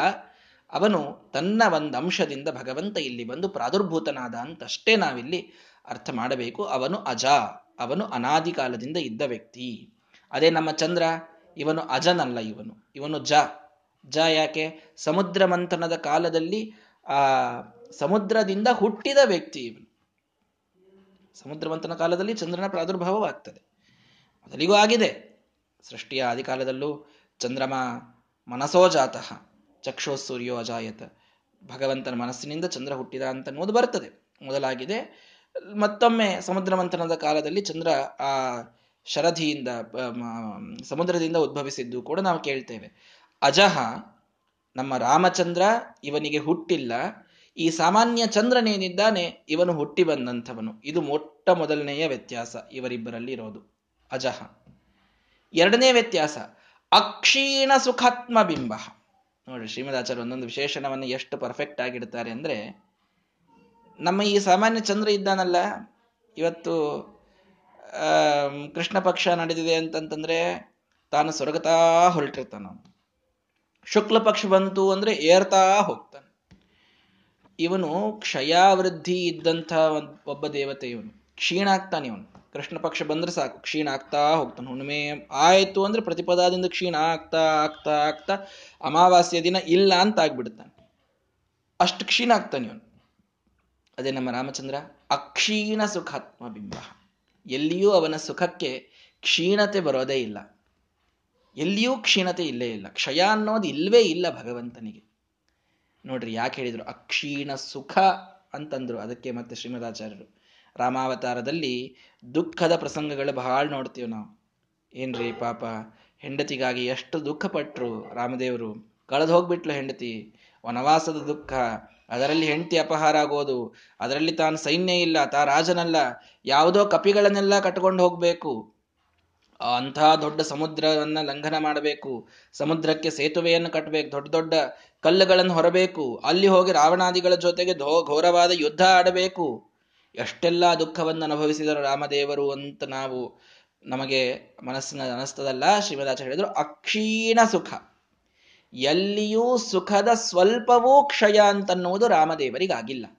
ಅವನು ತನ್ನ ಒಂದು ಅಂಶದಿಂದ ಭಗವಂತ ಇಲ್ಲಿ ಬಂದು ಪ್ರಾದುರ್ಭೂತನಾದ ಅಂತಷ್ಟೇ ನಾವಿಲ್ಲಿ ಅರ್ಥ ಮಾಡಬೇಕು. ಅವನು ಅಜ, ಅವನು ಅನಾದಿ ಕಾಲದಿಂದ ಇದ್ದ ವ್ಯಕ್ತಿ. ಅದೇ ನಮ್ಮ ಚಂದ್ರ, ಇವನು ಅಜನಲ್ಲ ಇವನು ಇವನು ಜ. ಜ ಯಾಕೆ? ಸಮುದ್ರ ಮಂಥನದ ಕಾಲದಲ್ಲಿ ಆ ಸಮುದ್ರದಿಂದ ಹುಟ್ಟಿದ ವ್ಯಕ್ತಿ ಇವನು. ಸಮುದ್ರವಂತನ ಕಾಲದಲ್ಲಿ ಚಂದ್ರನ ಪ್ರಾದುರ್ಭಾವವಾಗ್ತದೆ. ಮೊದಲಿಗೂ ಆಗಿದೆ. ಸೃಷ್ಟಿಯ ಆದಿಕಾಲದಲ್ಲೂ ಚಂದ್ರಮ ಮನಸೋ ಜಾತಃ, ಚಕ್ಷೋ ಸೂರ್ಯೋ ಅಜಾಯತ. ಭಗವಂತನ ಮನಸ್ಸಿನಿಂದ ಚಂದ್ರ ಹುಟ್ಟಿದ ಅಂತ ಅನ್ನೋದು ಬರ್ತದೆ. ಮೊದಲಾಗಿದೆ. ಮತ್ತೊಮ್ಮೆ ಸಮುದ್ರ ಮಂಥನದ ಕಾಲದಲ್ಲಿ ಚಂದ್ರ ಆ ಶರಧಿಯಿಂದ ಸಮುದ್ರದಿಂದ ಉದ್ಭವಿಸಿದ್ದು ಕೂಡ ನಾವು ಕೇಳ್ತೇವೆ. ಅಜಹ ನಮ್ಮ ರಾಮಚಂದ್ರ ಇವನಿಗೆ ಹುಟ್ಟಿಲ್ಲ. ಈ ಸಾಮಾನ್ಯ ಚಂದ್ರನೇನಿದ್ದಾನೆ ಇವನು ಹುಟ್ಟಿ ಬಂದಂಥವನು. ಇದು ಮೊಟ್ಟ ಮೊದಲನೆಯ ವ್ಯತ್ಯಾಸ ಇವರಿಬ್ಬರಲ್ಲಿ ಇರೋದು. ಅಜಹ. ಎರಡನೇ ವ್ಯತ್ಯಾಸ, ಅಕ್ಷೀಣ ಸುಖಾತ್ಮ ಬಿಂಬ. ನೋಡಿ ಶ್ರೀಮದಾಚಾರ್ಯ ಒಂದೊಂದು ವಿಶೇಷಣವನ್ನು ಎಷ್ಟು ಪರ್ಫೆಕ್ಟ್ ಆಗಿಡ್ತಾರೆ ಅಂದ್ರೆ, ನಮ್ಮ ಈ ಸಾಮಾನ್ಯ ಚಂದ್ರ ಇದ್ದಾನಲ್ಲ, ಇವತ್ತು ಕೃಷ್ಣ ಪಕ್ಷ ನಡೆದಿದೆ ಅಂತಂತಂದ್ರೆ, ತಾನು ಸ್ವರ್ಗತಾ ಹೊರಟಿರ್ತಾನ ಶುಕ್ಲ ಪಕ್ಷ ಬಂತು ಅಂದ್ರೆ ಏರ್ತಾ ಹೋಗ್ತಾನೆ. ಇವನು ಕ್ಷಯಾವೃದ್ಧಿ ಇದ್ದಂಥ ಒಬ್ಬ ದೇವತೆ ಇವನು. ಕ್ಷೀಣ ಆಗ್ತಾನೆ ಇವನು. ಕೃಷ್ಣ ಪಕ್ಷ ಬಂದ್ರೆ ಸಾಕು. ಕ್ಷೀಣ ಆಗ್ತಾ ಹೋಗ್ತಾನೆ. ಹುಣ್ಣಿಮೆ ಆಯಿತು ಅಂದ್ರೆ ಪ್ರತಿಪದಾದಿಂದ ಕ್ಷೀಣ ಆಗ್ತಾ ಆಗ್ತಾ ಆಗ್ತಾ ಅಮಾವಾಸ್ಯ ದಿನ ಇಲ್ಲ ಅಂತ ಆಗ್ಬಿಡ್ತಾನೆ ಅಷ್ಟು ಕ್ಷೀಣ ಆಗ್ತಾನೆ ಇವನು. ಅದೇ ನಮ್ಮ ರಾಮಚಂದ್ರ, ಅಕ್ಷೀಣ ಸುಖಾತ್ಮ ಬಿಂಬ ಎಲ್ಲಿಯೂ ಅವನ ಸುಖಕ್ಕೆ ಕ್ಷೀಣತೆ ಬರೋದೇ ಇಲ್ಲ. ಎಲ್ಲಿಯೂ ಕ್ಷೀಣತೆ ಇಲ್ಲೇ ಇಲ್ಲ. ಕ್ಷಯ ಅನ್ನೋದು ಇಲ್ಲವೇ ಇಲ್ಲ ಭಗವಂತನಿಗೆ. ನೋಡ್ರಿ ಯಾಕೆ ಹೇಳಿದ್ರು? ಅಕ್ಷೀಣ ಸುಖ ಅಂತಂದ್ರು. ಅದಕ್ಕೆ ಮತ್ತೆ ಶ್ರೀಮದಾಚಾರ್ಯರು. ರಾಮಾವತಾರದಲ್ಲಿ ದುಃಖದ ಪ್ರಸಂಗಗಳು ಬಹಳ ನೋಡ್ತೀವಿ ನಾವು. ಏನ್ರಿ ಪಾಪ? ಹೆಂಡತಿಗಾಗಿ ಎಷ್ಟು ದುಃಖ ಪಟ್ರು ರಾಮದೇವರು. ಕಳೆದು ಹೋಗ್ಬಿಟ್ಲು ಹೆಂಡತಿ. ವನವಾಸದ ದುಃಖ. ಅದರಲ್ಲಿ ಹೆಂಡತಿ ಅಪಹಾರ ಆಗೋದು. ಅದರಲ್ಲಿ ತಾನು ಸೈನ್ಯ ಇಲ್ಲ ತಾ ರಾಜನಲ್ಲ. ಯಾವುದೋ ಕಪಿಗಳನ್ನೆಲ್ಲ ಕಟ್ಕೊಂಡು ಹೋಗ್ಬೇಕು. ಅಂಥ ದೊಡ್ಡ ಸಮುದ್ರವನ್ನ ಲಂಘನ ಮಾಡಬೇಕು. ಸಮುದ್ರಕ್ಕೆ ಸೇತುವೆಯನ್ನು ಕಟ್ಟಬೇಕು. ದೊಡ್ಡ ದೊಡ್ಡ ಕಲ್ಲುಗಳನ್ನು ಹೊರಬೇಕು. ಅಲ್ಲಿ ಹೋಗಿ ರಾವಣಾದಿಗಳ ಜೊತೆಗೆ ಘೋರವಾದ ಯುದ್ಧ ಆಡಬೇಕು. ಎಷ್ಟೆಲ್ಲ ದುಃಖವನ್ನು ಅನುಭವಿಸಿದರು ರಾಮದೇವರು ಅಂತ ನಾವು ನಮಗೆ ಮನಸ್ಸಿನ ಅನಿಸ್ತದಲ್ಲ. ಶ್ರೀಮದಾಚಾರ್ಯ ಹೇಳಿದ್ರು ಅಕ್ಷೀಣ ಸುಖ. ಎಲ್ಲಿಯೂ ಸುಖದ ಸ್ವಲ್ಪವೂ ಕ್ಷಯ ಅಂತನ್ನುವುದು ರಾಮದೇವರಿಗಾಗಿಲ್ಲ.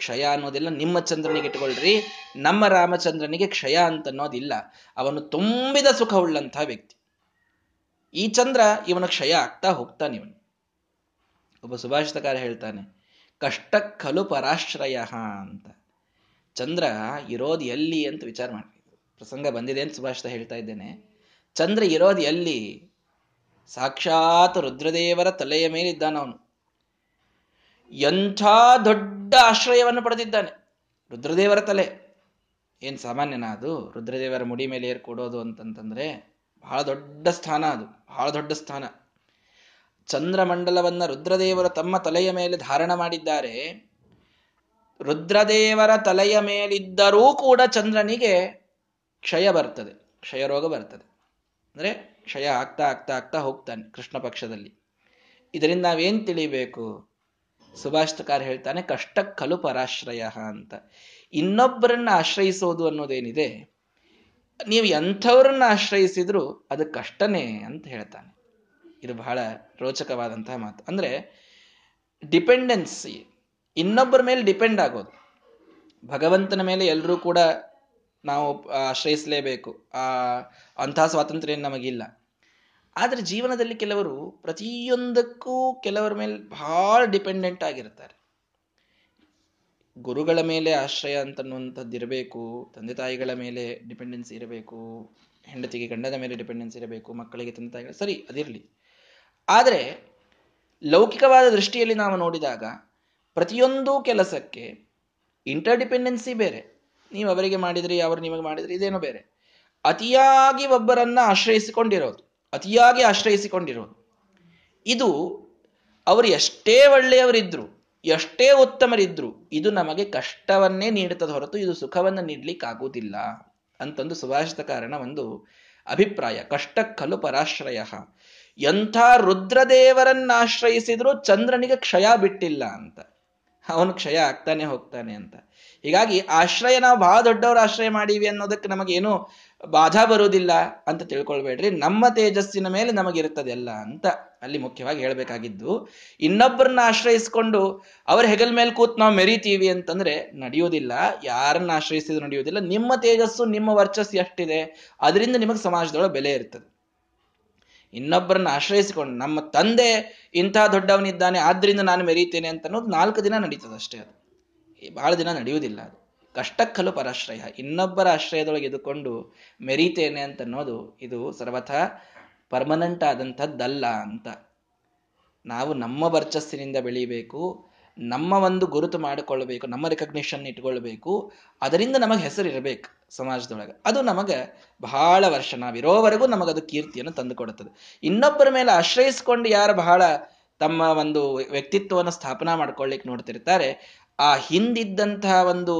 ಕ್ಷಯ ಅನ್ನೋದೆಲ್ಲ ನಿಮ್ಮ ಚಂದ್ರನಿಗೆ ಇಟ್ಕೊಳ್ರಿ, ನಮ್ಮ ರಾಮಚಂದ್ರನಿಗೆ ಕ್ಷಯ ಅಂತ ಅನ್ನೋದಿಲ್ಲ. ಅವನು ತುಂಬಿದ ಸುಖ ಉಳ್ಳಂಥ ವ್ಯಕ್ತಿ. ಈ ಚಂದ್ರ ಇವನು ಕ್ಷಯ ಆಗ್ತಾ ಹೋಗ್ತಾನೆ ಇವನು. ಒಬ್ಬ ಸುಭಾಷಿತಕಾರ ಹೇಳ್ತಾನೆ, ಕಷ್ಟ ಖಲು ಪರಾಶ್ರಯ ಅಂತ. ಚಂದ್ರ ಇರೋದು ಎಲ್ಲಿ ಅಂತ ವಿಚಾರ ಮಾಡಿ ಪ್ರಸಂಗ ಬಂದಿದೆ ಅಂತ ಸುಭಾಷಿತ ಹೇಳ್ತಾ ಇದ್ದೇನೆ. ಚಂದ್ರ ಇರೋದು ಎಲ್ಲಿ? ಸಾಕ್ಷಾತ್ ರುದ್ರದೇವರ ತಲೆಯ ಮೇಲಿದ್ದಾನ ಅವನು. ಎಂಥ ದೊಡ್ಡ ಆಶ್ರಯವನ್ನು ಪಡೆದಿದ್ದಾನೆ. ರುದ್ರದೇವರ ತಲೆ. ಏನ್ ಸಾಮಾನ್ಯನ ಅದು? ರುದ್ರದೇವರ ಮುಡಿ ಮೇಲೆ ಏರ್ ಕೊಡೋದು ಅಂತಂತಂದ್ರೆ ಬಹಳ ದೊಡ್ಡ ಸ್ಥಾನ ಅದು. ಬಹಳ ದೊಡ್ಡ ಸ್ಥಾನ. ಚಂದ್ರಮಂಡಲವನ್ನ ರುದ್ರದೇವರು ತಮ್ಮ ತಲೆಯ ಮೇಲೆ ಧಾರಣ ಮಾಡಿದ್ದಾರೆ. ರುದ್ರದೇವರ ತಲೆಯ ಮೇಲಿದ್ದರೂ ಕೂಡ ಚಂದ್ರನಿಗೆ ಕ್ಷಯ ಬರ್ತದೆ. ಕ್ಷಯ ರೋಗ ಬರ್ತದೆ. ಅಂದ್ರೆ ಕ್ಷಯ ಆಗ್ತಾ ಆಗ್ತಾ ಆಗ್ತಾ ಹೋಗ್ತಾನೆ ಕೃಷ್ಣ ಪಕ್ಷದಲ್ಲಿ. ಇದರಿಂದ ನಾವೇನ್ ತಿಳಿಬೇಕು? ಸುಭಾಷಿತಕಾರ ಹೇಳ್ತಾನೆ ಕಷ್ಟ ಕಲು ಪರಾಶ್ರಯ ಅಂತ. ಇನ್ನೊಬ್ಬರನ್ನ ಆಶ್ರಯಿಸೋದು ಅನ್ನೋದೇನಿದೆ? ನೀವು ಎಂಥವ್ರನ್ನ ಆಶ್ರಯಿಸಿದ್ರು ಅದು ಕಷ್ಟನೇ ಅಂತ ಹೇಳ್ತಾನೆ. ಇದು ಬಹಳ ರೋಚಕವಾದಂತಹ ಮಾತು. ಅಂದ್ರೆ ಡಿಪೆಂಡೆನ್ಸಿ, ಇನ್ನೊಬ್ಬರ ಮೇಲೆ ಡಿಪೆಂಡ್ ಆಗೋದು. ಭಗವಂತನ ಮೇಲೆ ಎಲ್ಲರೂ ಕೂಡ ನಾವು ಆಶ್ರಯಿಸಲೇಬೇಕು. ಆ ಅಂತಹ ಸ್ವಾತಂತ್ರ್ಯ ನಮಗಿಲ್ಲ. ಆದರೆ ಜೀವನದಲ್ಲಿ ಕೆಲವರು ಪ್ರತಿಯೊಂದಕ್ಕೂ ಕೆಲವರ ಮೇಲೆ ಬಹಳ ಡಿಪೆಂಡೆಂಟ್ ಆಗಿರ್ತಾರೆ. ಗುರುಗಳ ಮೇಲೆ ಆಶ್ರಯ ಅಂತನ್ನುವಂಥದ್ದು ಇರಬೇಕು, ತಂದೆ ತಾಯಿಗಳ ಮೇಲೆ ಡಿಪೆಂಡೆನ್ಸ್ ಇರಬೇಕು, ಹೆಂಡತಿಗೆ ಗಂಡದ ಮೇಲೆ ಡಿಪೆಂಡೆನ್ಸ್ ಇರಬೇಕು, ಮಕ್ಕಳಿಗೆ ತಂದೆ ತಾಯಿಗಳು, ಸರಿ, ಅದಿರಲಿ. ಆದರೆ ಲೌಕಿಕವಾದ ದೃಷ್ಟಿಯಲ್ಲಿ ನಾವು ನೋಡಿದಾಗ ಪ್ರತಿಯೊಂದು ಕೆಲಸಕ್ಕೆ ಇಂಟರ್ ಡಿಪೆಂಡೆನ್ಸಿ ಬೇರೆ. ನೀವು ಅವರಿಗೆ ಮಾಡಿದ್ರಿ, ಅವರು ನಿಮಗೆ ಮಾಡಿದ್ರಿ, ಇದೇನೋ ಬೇರೆ. ಅತಿಯಾಗಿ ಒಬ್ಬರನ್ನ ಆಶ್ರಯಿಸಿಕೊಂಡಿರೋದು. ಅತಿಯಾಗಿ ಆಶ್ರಯಿಸಿಕೊಂಡಿರೋದು ಇದು ಅವರು ಎಷ್ಟೇ ಒಳ್ಳೆಯವರಿದ್ರು, ಎಷ್ಟೇ ಉತ್ತಮರಿದ್ರು, ಇದು ನಮಗೆ ಕಷ್ಟವನ್ನೇ ನೀಡುತ್ತದೆ ಹೊರತು ಇದು ಸುಖವನ್ನು ನೀಡಲಿಕ್ಕಾಗುವುದಿಲ್ಲ ಅಂತಂದು ಸುಭಾಷಿತ ಕಾರಣ ಒಂದು ಅಭಿಪ್ರಾಯ. ಕಷ್ಟಕ್ಕಲು ಕಲು ಪರಾಶ್ರಯ. ಎಂಥ ರುದ್ರದೇವರನ್ನಾಶ್ರಯಿಸಿದ್ರು ಚಂದ್ರನಿಗೆ ಕ್ಷಯ ಬಿಟ್ಟಿಲ್ಲ ಅಂತ. ಅವನು ಕ್ಷಯ ಆಗ್ತಾನೆ ಹೋಗ್ತಾನೆ ಅಂತ. ಹೀಗಾಗಿ ಆಶ್ರಯ ನಾವು ಬಹಳ ದೊಡ್ಡವರ ಆಶ್ರಯ ಮಾಡೀವಿ ಅನ್ನೋದಕ್ಕೆ ನಮಗೇನು ಬಾಧಾ ಬರುವುದಿಲ್ಲ ಅಂತ ತಿಳ್ಕೊಳ್ಬೇಡ್ರಿ. ನಮ್ಮ ತೇಜಸ್ಸಿನ ಮೇಲೆ ನಮಗಿರುತ್ತದೆ ಎಲ್ಲ ಅಂತ ಅಲ್ಲಿ ಮುಖ್ಯವಾಗಿ ಹೇಳಬೇಕಾಗಿದ್ದು, ಇನ್ನೊಬ್ಬರನ್ನ ಆಶ್ರಯಿಸಿಕೊಂಡು ಅವ್ರ ಹೆಗಲ್ ಮೇಲೆ ಕೂತ್ ನಾವು ಮೆರಿತೀವಿ ಅಂತಂದ್ರೆ ನಡೆಯುವುದಿಲ್ಲ. ಯಾರನ್ನ ಆಶ್ರಯಿಸಿದ್ರು ನಡೆಯುವುದಿಲ್ಲ. ನಿಮ್ಮ ತೇಜಸ್ಸು, ನಿಮ್ಮ ವರ್ಚಸ್ಸು ಎಷ್ಟಿದೆ, ಅದರಿಂದ ನಿಮಗೆ ಸಮಾಜದೊಳಗೆ ಬೆಲೆ ಇರ್ತದೆ. ಇನ್ನೊಬ್ಬರನ್ನ ಆಶ್ರಯಿಸಿಕೊಂಡು, ನಮ್ಮ ತಂದೆ ಇಂಥ ದೊಡ್ಡವನಿದ್ದಾನೆ, ಆದ್ರಿಂದ ನಾನು ಮೆರೀತೇನೆ ಅಂತ ಅನ್ನೋದು ನಾಲ್ಕು ದಿನ ನಡೀತದೆ ಅಷ್ಟೇ ಅದು ಬಹಳ ದಿನ ನಡೆಯುವುದಿಲ್ಲ ಅದು. ಕಷ್ಟಕ್ಕಲು ಪರಾಶ್ರಯ. ಇನ್ನೊಬ್ಬರ ಆಶ್ರಯದೊಳಗೆ ಇದುಕೊಂಡು ಮೆರೀತೇನೆ ಅಂತ ಅನ್ನೋದು ಇದು ಸರ್ವಥ ಪರ್ಮನೆಂಟ್ ಆದಂಥದ್ದಲ್ಲ ಅಂತ. ನಾವು ನಮ್ಮ ವರ್ಚಸ್ಸಿನಿಂದ ಬೆಳೀಬೇಕು, ನಮ್ಮ ಒಂದು ಗುರುತು ಮಾಡಿಕೊಳ್ಳಬೇಕು, ನಮ್ಮ ರೆಕಗ್ನಿಷನ್ ಇಟ್ಕೊಳ್ಬೇಕು, ಅದರಿಂದ ನಮಗೆ ಹೆಸರು ಇರಬೇಕು ಸಮಾಜದೊಳಗೆ. ಅದು ನಮಗೆ ಬಹಳ ವರ್ಷ, ನಾವಿರೋವರೆಗೂ ನಮಗದು ಕೀರ್ತಿಯನ್ನು ತಂದು ಕೊಡುತ್ತದೆ ಇನ್ನೊಬ್ಬರ ಮೇಲೆ ಆಶ್ರಯಿಸಿಕೊಂಡು ಯಾರು ಬಹಳ ತಮ್ಮ ಒಂದು ವ್ಯಕ್ತಿತ್ವವನ್ನು ಸ್ಥಾಪನಾ ಮಾಡ್ಕೊಳ್ಳಿಕ್ಕೆ ನೋಡ್ತಿರ್ತಾರೆ, ಆ ಹಿಂದಿದ್ದಂತಹ ಒಂದು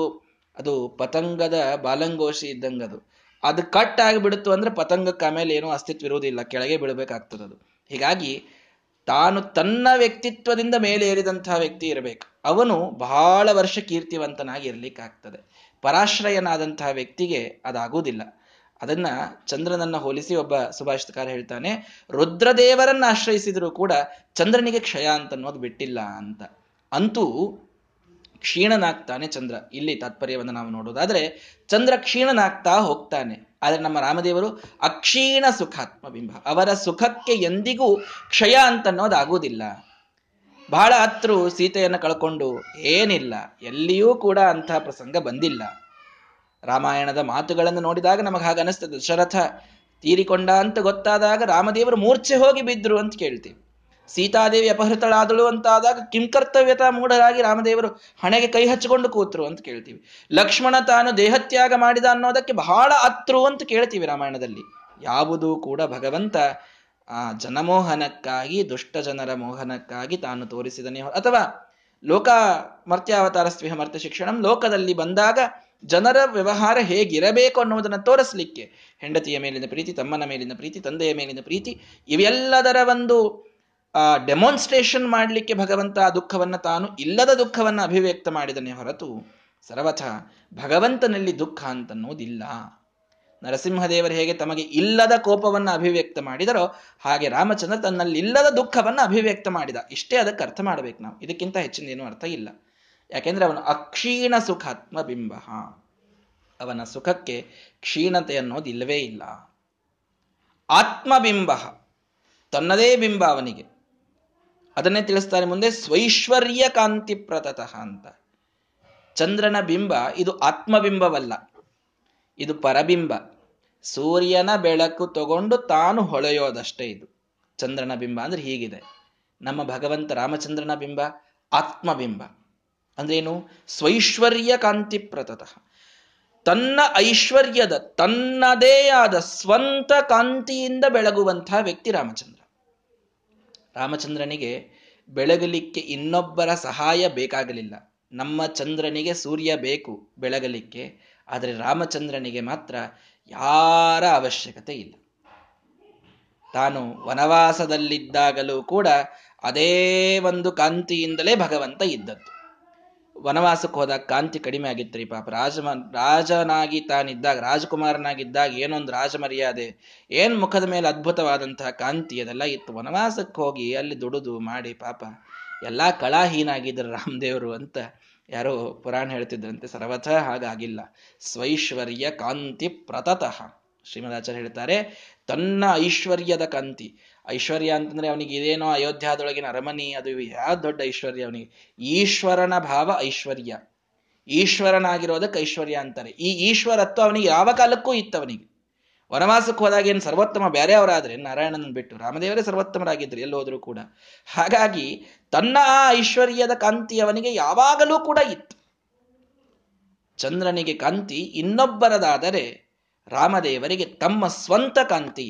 ಅದು ಪತಂಗದ ಬಾಲಂಗೋಶಿ ಇದ್ದಂಗ ಅದು. ಅದು ಕಟ್ ಆಗಿಬಿಡುತ್ತು ಅಂದ್ರೆ ಪತಂಗಕ್ಕೆ ಆಮೇಲೆ ಏನೂ ಅಸ್ತಿತ್ವ ಇರುವುದಿಲ್ಲ, ಕೆಳಗೆ ಬೀಳಬೇಕಾಗ್ತದೆ ಅದು. ಹೀಗಾಗಿ ತಾನು ತನ್ನ ವ್ಯಕ್ತಿತ್ವದಿಂದ ಮೇಲೆ ಏರಿದಂತಹ ವ್ಯಕ್ತಿ ಇರಬೇಕು. ಅವನು ಬಹಳ ವರ್ಷ ಕೀರ್ತಿವಂತನಾಗಿ ಇರ್ಲಿಕ್ಕಾಗ್ತದೆ. ಪರಾಶ್ರಯನಾದಂತಹ ವ್ಯಕ್ತಿಗೆ ಅದಾಗುವುದಿಲ್ಲ. ಅದನ್ನ ಚಂದ್ರನನ್ನ ಹೋಲಿಸಿ ಒಬ್ಬ ಸುಭಾಷಿತಕಾರ ಹೇಳ್ತಾನೆ, ರುದ್ರದೇವರನ್ನ ಆಶ್ರಯಿಸಿದರೂ ಕೂಡ ಚಂದ್ರನಿಗೆ ಕ್ಷಯ ಅಂತ ಅನ್ನೋದು ಬಿಟ್ಟಿಲ್ಲ ಅಂತ. ಅಂತೂ ಕ್ಷೀಣನಾಗ್ತಾನೆ ಚಂದ್ರ. ಇಲ್ಲಿ ತಾತ್ಪರ್ಯವನ್ನು ನಾವು ನೋಡೋದಾದ್ರೆ, ಚಂದ್ರ ಕ್ಷೀಣನಾಗ್ತಾ ಹೋಗ್ತಾನೆ. ಆದರೆ ನಮ್ಮ ರಾಮದೇವರು ಅಕ್ಷೀಣ ಸುಖಾತ್ಮ ಬಿಂಬ. ಅವರ ಸುಖಕ್ಕೆ ಎಂದಿಗೂ ಕ್ಷಯ ಅಂತ ಅನ್ನೋದಾಗುವುದಿಲ್ಲ. ಬಹಳ ಹತ್ರ ಸೀತೆಯನ್ನು ಕಳ್ಕೊಂಡು ಏನಿಲ್ಲ, ಎಲ್ಲಿಯೂ ಕೂಡ ಅಂತಹ ಪ್ರಸಂಗ ಬಂದಿಲ್ಲ. ರಾಮಾಯಣದ ಮಾತುಗಳನ್ನು ನೋಡಿದಾಗ ನಮಗೆ ಹಾಗೆ ಅನಿಸ್ತದೆ ದಶರಥ ತೀರಿಕೊಂಡ ಅಂತ ಗೊತ್ತಾದಾಗ ರಾಮದೇವರು ಮೂರ್ಛೆ ಹೋಗಿ ಬಿದ್ರು ಅಂತ ಕೇಳ್ತೀವಿ. ಸೀತಾದೇವಿ ಅಪಹೃತಳಾದಳು ಅಂತಾದಾಗ ಕಿಂಕರ್ತವ್ಯತಾ ಮೂಢರಾಗಿ ರಾಮದೇವರು ಹಣೆಗೆ ಕೈ ಹಚ್ಚಿಕೊಂಡು ಕೂತರು ಅಂತ ಕೇಳ್ತೀವಿ. ಲಕ್ಷ್ಮಣ ತಾನು ದೇಹತ್ಯಾಗ ಮಾಡಿದ ಅನ್ನೋದಕ್ಕೆ ಬಹಳ ಅತ್ರು ಅಂತ ಕೇಳ್ತೀವಿ ರಾಮಾಯಣದಲ್ಲಿ. ಯಾವುದೂ ಕೂಡ ಭಗವಂತ ಆ ಜನಮೋಹನಕ್ಕಾಗಿ, ದುಷ್ಟ ಜನರ ಮೋಹನಕ್ಕಾಗಿ ತಾನು ತೋರಿಸಿದನೇ ಅಥವಾ ಲೋಕ ಮರ್ತ್ಯಾವತಾರ ಸ್ವಿಹ ಮರ್ತ್ಯ ಶಿಕ್ಷಣ ಲೋಕದಲ್ಲಿ ಬಂದಾಗ ಜನರ ವ್ಯವಹಾರ ಹೇಗಿರಬೇಕು ಅನ್ನೋದನ್ನು ತೋರಿಸ್ಲಿಕ್ಕೆ ಹೆಂಡತಿಯ ಮೇಲಿನ ಪ್ರೀತಿ, ತಮ್ಮನ ಮೇಲಿನ ಪ್ರೀತಿ, ತಂದೆಯ ಮೇಲಿನ ಪ್ರೀತಿ, ಇವೆಲ್ಲದರ ಒಂದು ಆ ಡೆಮಾನ್ಸ್ಟ್ರೇಷನ್ ಮಾಡಲಿಕ್ಕೆ ಭಗವಂತ ಆ ದುಃಖವನ್ನು ತಾನು ಇಲ್ಲದ ದುಃಖವನ್ನು ಅಭಿವ್ಯಕ್ತ ಮಾಡಿದನೇ ಹೊರತು ಸರ್ವಥ ಭಗವಂತನಲ್ಲಿ ದುಃಖ ಅಂತನ್ನುವುದಿಲ್ಲ. ನರಸಿಂಹದೇವರು ಹೇಗೆ ತಮಗೆ ಇಲ್ಲದ ಕೋಪವನ್ನು ಅಭಿವ್ಯಕ್ತ ಮಾಡಿದರೋ ಹಾಗೆ ರಾಮಚಂದ್ರ ತನ್ನಲ್ಲಿ ಇಲ್ಲದ ದುಃಖವನ್ನು ಅಭಿವ್ಯಕ್ತ ಮಾಡಿದ. ಇಷ್ಟೇ ಅದಕ್ಕೆ ಅರ್ಥ ಮಾಡಬೇಕು ನಾವು. ಇದಕ್ಕಿಂತ ಹೆಚ್ಚಿನದೇನು ಅರ್ಥ ಇಲ್ಲ. ಯಾಕೆಂದ್ರೆ ಅವನು ಅಕ್ಷೀಣ ಸುಖಾತ್ಮ ಬಿಂಬ ಅವನ ಸುಖಕ್ಕೆ ಕ್ಷೀಣತೆ ಅನ್ನೋದು ಇಲ್ಲವೇ ಇಲ್ಲ. ಆತ್ಮಬಿಂಬ. ತನ್ನದೇ ಬಿಂಬ ಅವನಿಗೆ. ಅದನ್ನೇ ತಿಳಿಸ್ತಾರೆ ಮುಂದೆ ಸ್ವೈಶ್ವರ್ಯ ಕಾಂತಿ ಪ್ರತತಃ ಅಂತ. ಚಂದ್ರನ ಬಿಂಬ, ಇದು ಆತ್ಮಬಿಂಬವಲ್ಲ. ಇದು ಪರಬಿಂಬ. ಸೂರ್ಯನ ಬೆಳಕು ತಗೊಂಡು ತಾನು ಹೊಳೆಯೋದಷ್ಟೇ ಇದು. ಚಂದ್ರನ ಬಿಂಬ ಅಂದ್ರೆ ಹೀಗಿದೆ. ನಮ್ಮ ಭಗವಂತ ರಾಮಚಂದ್ರನ ಬಿಂಬ, ಆತ್ಮಬಿಂಬ. ಅಂದ್ರೇನು ಸ್ವೈಶ್ವರ್ಯ ಕಾಂತಿ ಪ್ರತತಃ ತನ್ನ ಐಶ್ವರ್ಯದ, ತನ್ನದೇ ಆದ ಸ್ವಂತ ಕಾಂತಿಯಿಂದ ಬೆಳಗುವಂತಹ ವ್ಯಕ್ತಿ ರಾಮಚಂದ್ರ. ರಾಮಚಂದ್ರನಿಗೆ ಬೆಳಗಲಿಕ್ಕೆ ಇನ್ನೊಬ್ಬರ ಸಹಾಯ ಬೇಕಾಗಲಿಲ್ಲ. ನಮ್ಮ ಚಂದ್ರನಿಗೆ ಸೂರ್ಯ ಬೇಕು ಬೆಳಗಲಿಕ್ಕೆ, ಆದರೆ ರಾಮಚಂದ್ರನಿಗೆ ಮಾತ್ರ ಯಾರ ಅವಶ್ಯಕತೆ ಇಲ್ಲ. ತಾನು ವನವಾಸದಲ್ಲಿದ್ದಾಗಲೂ ಕೂಡ ಅದೇ ಒಂದು ಕಾಂತಿಯಿಂದಲೇ ಭಗವಂತ ಇದ್ದದ್ದು. ವನವಾಸಕ್ಕೆ ಹೋದಾಗ ಕಾಂತಿ ಕಡಿಮೆ ಆಗಿತ್ತು ಪಾಪ. ರಾಜ ರಾಜನಾಗಿ ತಾನಿದ್ದಾಗ, ರಾಜಕುಮಾರನಾಗಿದ್ದಾಗ ಏನೊಂದು ರಾಜ ಮರ್ಯಾದೆ ಏನ್ ಮುಖದ ಮೇಲೆ ಅದ್ಭುತವಾದಂತಹ ಕಾಂತಿ ಅದೆಲ್ಲ ಇತ್ತು. ವನವಾಸಕ್ಕೆ ಹೋಗಿ ಅಲ್ಲಿ ದುಡುದು ಮಾಡಿ ಪಾಪ. ಎಲ್ಲಾ ಕಳಾಹೀನಾಗಿದ್ರು ರಾಮದೇವರು ಅಂತ ಯಾರೋ ಪುರಾಣ ಹೇಳ್ತಿದ್ರಂತೆ. ಸರ್ವಥ ಹಾಗಾಗಿಲ್ಲ. ಸ್ವೈಶ್ವರ್ಯ ಕಾಂತಿ ಪ್ರತತಃ ಶ್ರೀಮದಾಚಾರ್ಯ ಹೇಳ್ತಾರೆ, ತನ್ನ ಐಶ್ವರ್ಯದ ಕಾಂತಿ. ಐಶ್ವರ್ಯ ಅಂತಂದ್ರೆ ಅವನಿಗೆ ಇದೇನೋ ಅಯೋಧ್ಯಾದೊಳಗಿನ ಅರಮನಿ, ಅದು ಯಾವ ದೊಡ್ಡ ಐಶ್ವರ್ಯ ಅವನಿಗೆ. ಈಶ್ವರನ ಭಾವ ಐಶ್ವರ್ಯ. ಈಶ್ವರನಾಗಿರೋದಕ್ಕೆ ಐಶ್ವರ್ಯ ಅಂತಾರೆ. ಈ ಈಶ್ವರತ್ವ ಅವನಿಗೆ ಯಾವ ಕಾಲಕ್ಕೂ ಇತ್ತು ಅವನಿಗೆ ವನವಾಸಕ್ಕೆ ಹೋದಾಗ ಏನು ಸರ್ವೋತ್ತಮ ಬೇರೆ ಅವರಾದ್ರೆ ನಾರಾಯಣನ ಬಿಟ್ಟು. ರಾಮದೇವರೇ ಸರ್ವೋತ್ತಮರಾಗಿದ್ರು ಎಲ್ಲೋದ್ರೂ ಕೂಡ. ಹಾಗಾಗಿ ತನ್ನ ಆ ಐಶ್ವರ್ಯದ ಕಾಂತಿ ಅವನಿಗೆ ಯಾವಾಗಲೂ ಕೂಡ ಇತ್ತು. ಚಂದ್ರನಿಗೆ ಕಾಂತಿ ಇನ್ನೊಬ್ಬರದಾದರೆ ರಾಮದೇವರಿಗೆ ತಮ್ಮ ಸ್ವಂತ ಕಾಂತಿ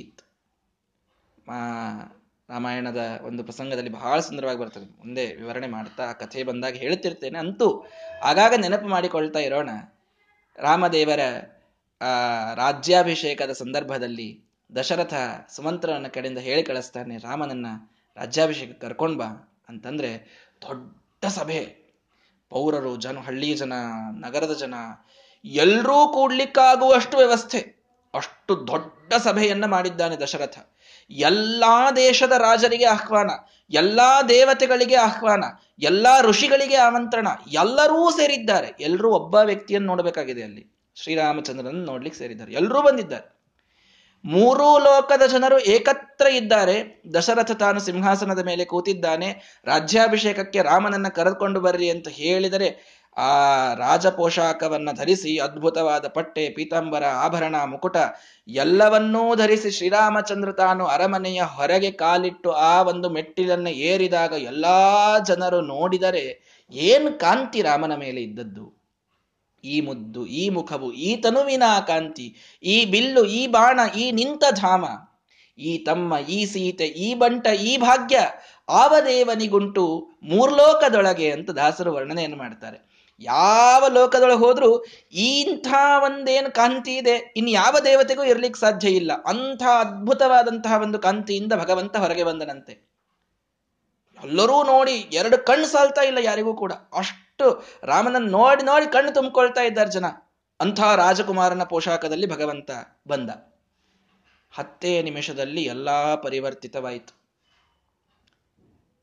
ರಾಮಾಯಣದ ಒಂದು ಪ್ರಸಂಗದಲ್ಲಿ ಬಹಳ ಸುಂದರವಾಗಿ ಬರ್ತದೆ. ಮುಂದೆ ವಿವರಣೆ ಮಾಡ್ತಾ ಆ ಕಥೆ ಬಂದಾಗ ಹೇಳ್ತಿರ್ತೇನೆ ಅಂತೂ, ಆಗಾಗ ನೆನಪು ಮಾಡಿಕೊಳ್ತಾ ಇರೋಣ. ರಾಮದೇವರ, ಆ, ರಾಜ್ಯಾಭಿಷೇಕದ ಸಂದರ್ಭದಲ್ಲಿ ದಶರಥ ಸುಮಂತ್ರನ ಕಡೆಯಿಂದ ಹೇಳಿ ಕಳಿಸ್ತಾನೆ, ರಾಮನನ್ನ ರಾಜ್ಯಾಭಿಷೇಕ ಕರ್ಕೊಂಡ್ ಬಾ ಅಂತಂದ್ರೆ ದೊಡ್ಡ ಸಭೆ. ಪೌರರು, ಜನ ಹಳ್ಳಿಯ ಜನ, ನಗರದ ಜನ ಎಲ್ಲರೂ ಕೂಡ್ಲಿಕ್ಕಾಗುವಷ್ಟು ವ್ಯವಸ್ಥೆ. ಅಷ್ಟು ದೊಡ್ಡ ಸಭೆಯನ್ನ ಮಾಡಿದ್ದಾನೆ ದಶರಥ. ಎಲ್ಲಾ ದೇಶದ ರಾಜರಿಗೆ ಆಹ್ವಾನ, ಎಲ್ಲಾ ದೇವತೆಗಳಿಗೆ ಆಹ್ವಾನ, ಎಲ್ಲಾ ಋಷಿಗಳಿಗೆ ಆಮಂತ್ರಣ, ಎಲ್ಲರೂ ಸೇರಿದ್ದಾರೆ. ಎಲ್ಲರೂ ಒಬ್ಬ ವ್ಯಕ್ತಿಯನ್ನು ನೋಡಬೇಕಾಗಿದೆ ಅಲ್ಲಿ. ಶ್ರೀರಾಮಚಂದ್ರನ ನೋಡ್ಲಿಕ್ಕೆ ಸೇರಿದ್ದಾರೆ. ಎಲ್ಲರೂ ಬಂದಿದ್ದಾರೆ. ಮೂರೂ ಲೋಕದ ಜನರು ಏಕತ್ರ ಇದ್ದಾರೆ. ದಶರಥ ತಾನು ಸಿಂಹಾಸನದ ಮೇಲೆ ಕೂತಿದ್ದಾನೆ. ರಾಜ್ಯಾಭಿಷೇಕಕ್ಕೆ ರಾಮನನ್ನ ಕರೆದುಕೊಂಡು ಬರ್ರಿ ಅಂತ ಹೇಳಿದರೆ ಆ ರಾಜಪೋಷಾಕವನ್ನ ಧರಿಸಿ ಅದ್ಭುತವಾದ ಪಟ್ಟೆ, ಪೀತಾಂಬರ, ಆಭರಣ, ಮುಕುಟ ಎಲ್ಲವನ್ನೂ ಧರಿಸಿ ಶ್ರೀರಾಮಚಂದ್ರ ತಾನು ಅರಮನೆಯ ಹೊರಗೆ ಕಾಲಿಟ್ಟು ಆ ಒಂದು ಮೆಟ್ಟಿಲನ್ನು ಏರಿದಾಗ ಎಲ್ಲಾ ಜನರು ನೋಡಿದರೆ ಏನು ಕಾಂತಿ ರಾಮನ ಮೇಲೆ ಇದ್ದದ್ದು? ಈ ಮುದ್ದು, ಈ ಮುಖವು, ಈ ತನುವಿನ ಕಾಂತಿ, ಈ ಬಿಲ್ಲು, ಈ ಬಾಣ, ಈ ನಿಂತ ಧಾಮ, ಈ ತಮ್ಮ, ಈ ಸೀತೆ, ಈ ಬಂಟ, ಈ ಭಾಗ್ಯ, ಆವದೇವನಿಗುಂಟು ಮೂರ್ಲೋಕದೊಳಗೆ ಅಂತ ದಾಸರು ವರ್ಣನೆಯನ್ನು ಮಾಡ್ತಾರೆ. ಯಾವ ಲೋಕದೊಳಗೆ ಹೋದ್ರೂ ಇಂಥ ಒಂದೇನು ಕಾಂತಿ ಇದೆ, ಇನ್ನು ಯಾವ ದೇವತೆಗೂ ಇರ್ಲಿಕ್ಕೆ ಸಾಧ್ಯ ಇಲ್ಲ. ಅಂಥ ಅದ್ಭುತವಾದಂತಹ ಒಂದು ಕಾಂತಿಯಿಂದ ಭಗವಂತ ಹೊರಗೆ ಬಂದನಂತೆ. ಎಲ್ಲರೂ ನೋಡಿ, ಎರಡು ಕಣ್ಣು ಸಾಲ್ತಾ ಇಲ್ಲ ಯಾರಿಗೂ ಕೂಡ. ಅಷ್ಟು ರಾಮನನ್ನು ನೋಡಿ ನೋಡಿ ಕಣ್ಣು ತುಂಬಿಕೊಳ್ತಾ ಇದ್ದಾರೆ ಜನ. ಅಂಥ ರಾಜಕುಮಾರನ ಪೋಷಾಕದಲ್ಲಿ ಭಗವಂತ ಬಂದ. ಹತ್ತೇ ನಿಮಿಷದಲ್ಲಿ ಎಲ್ಲಾ ಪರಿವರ್ತಿತವಾಯಿತು.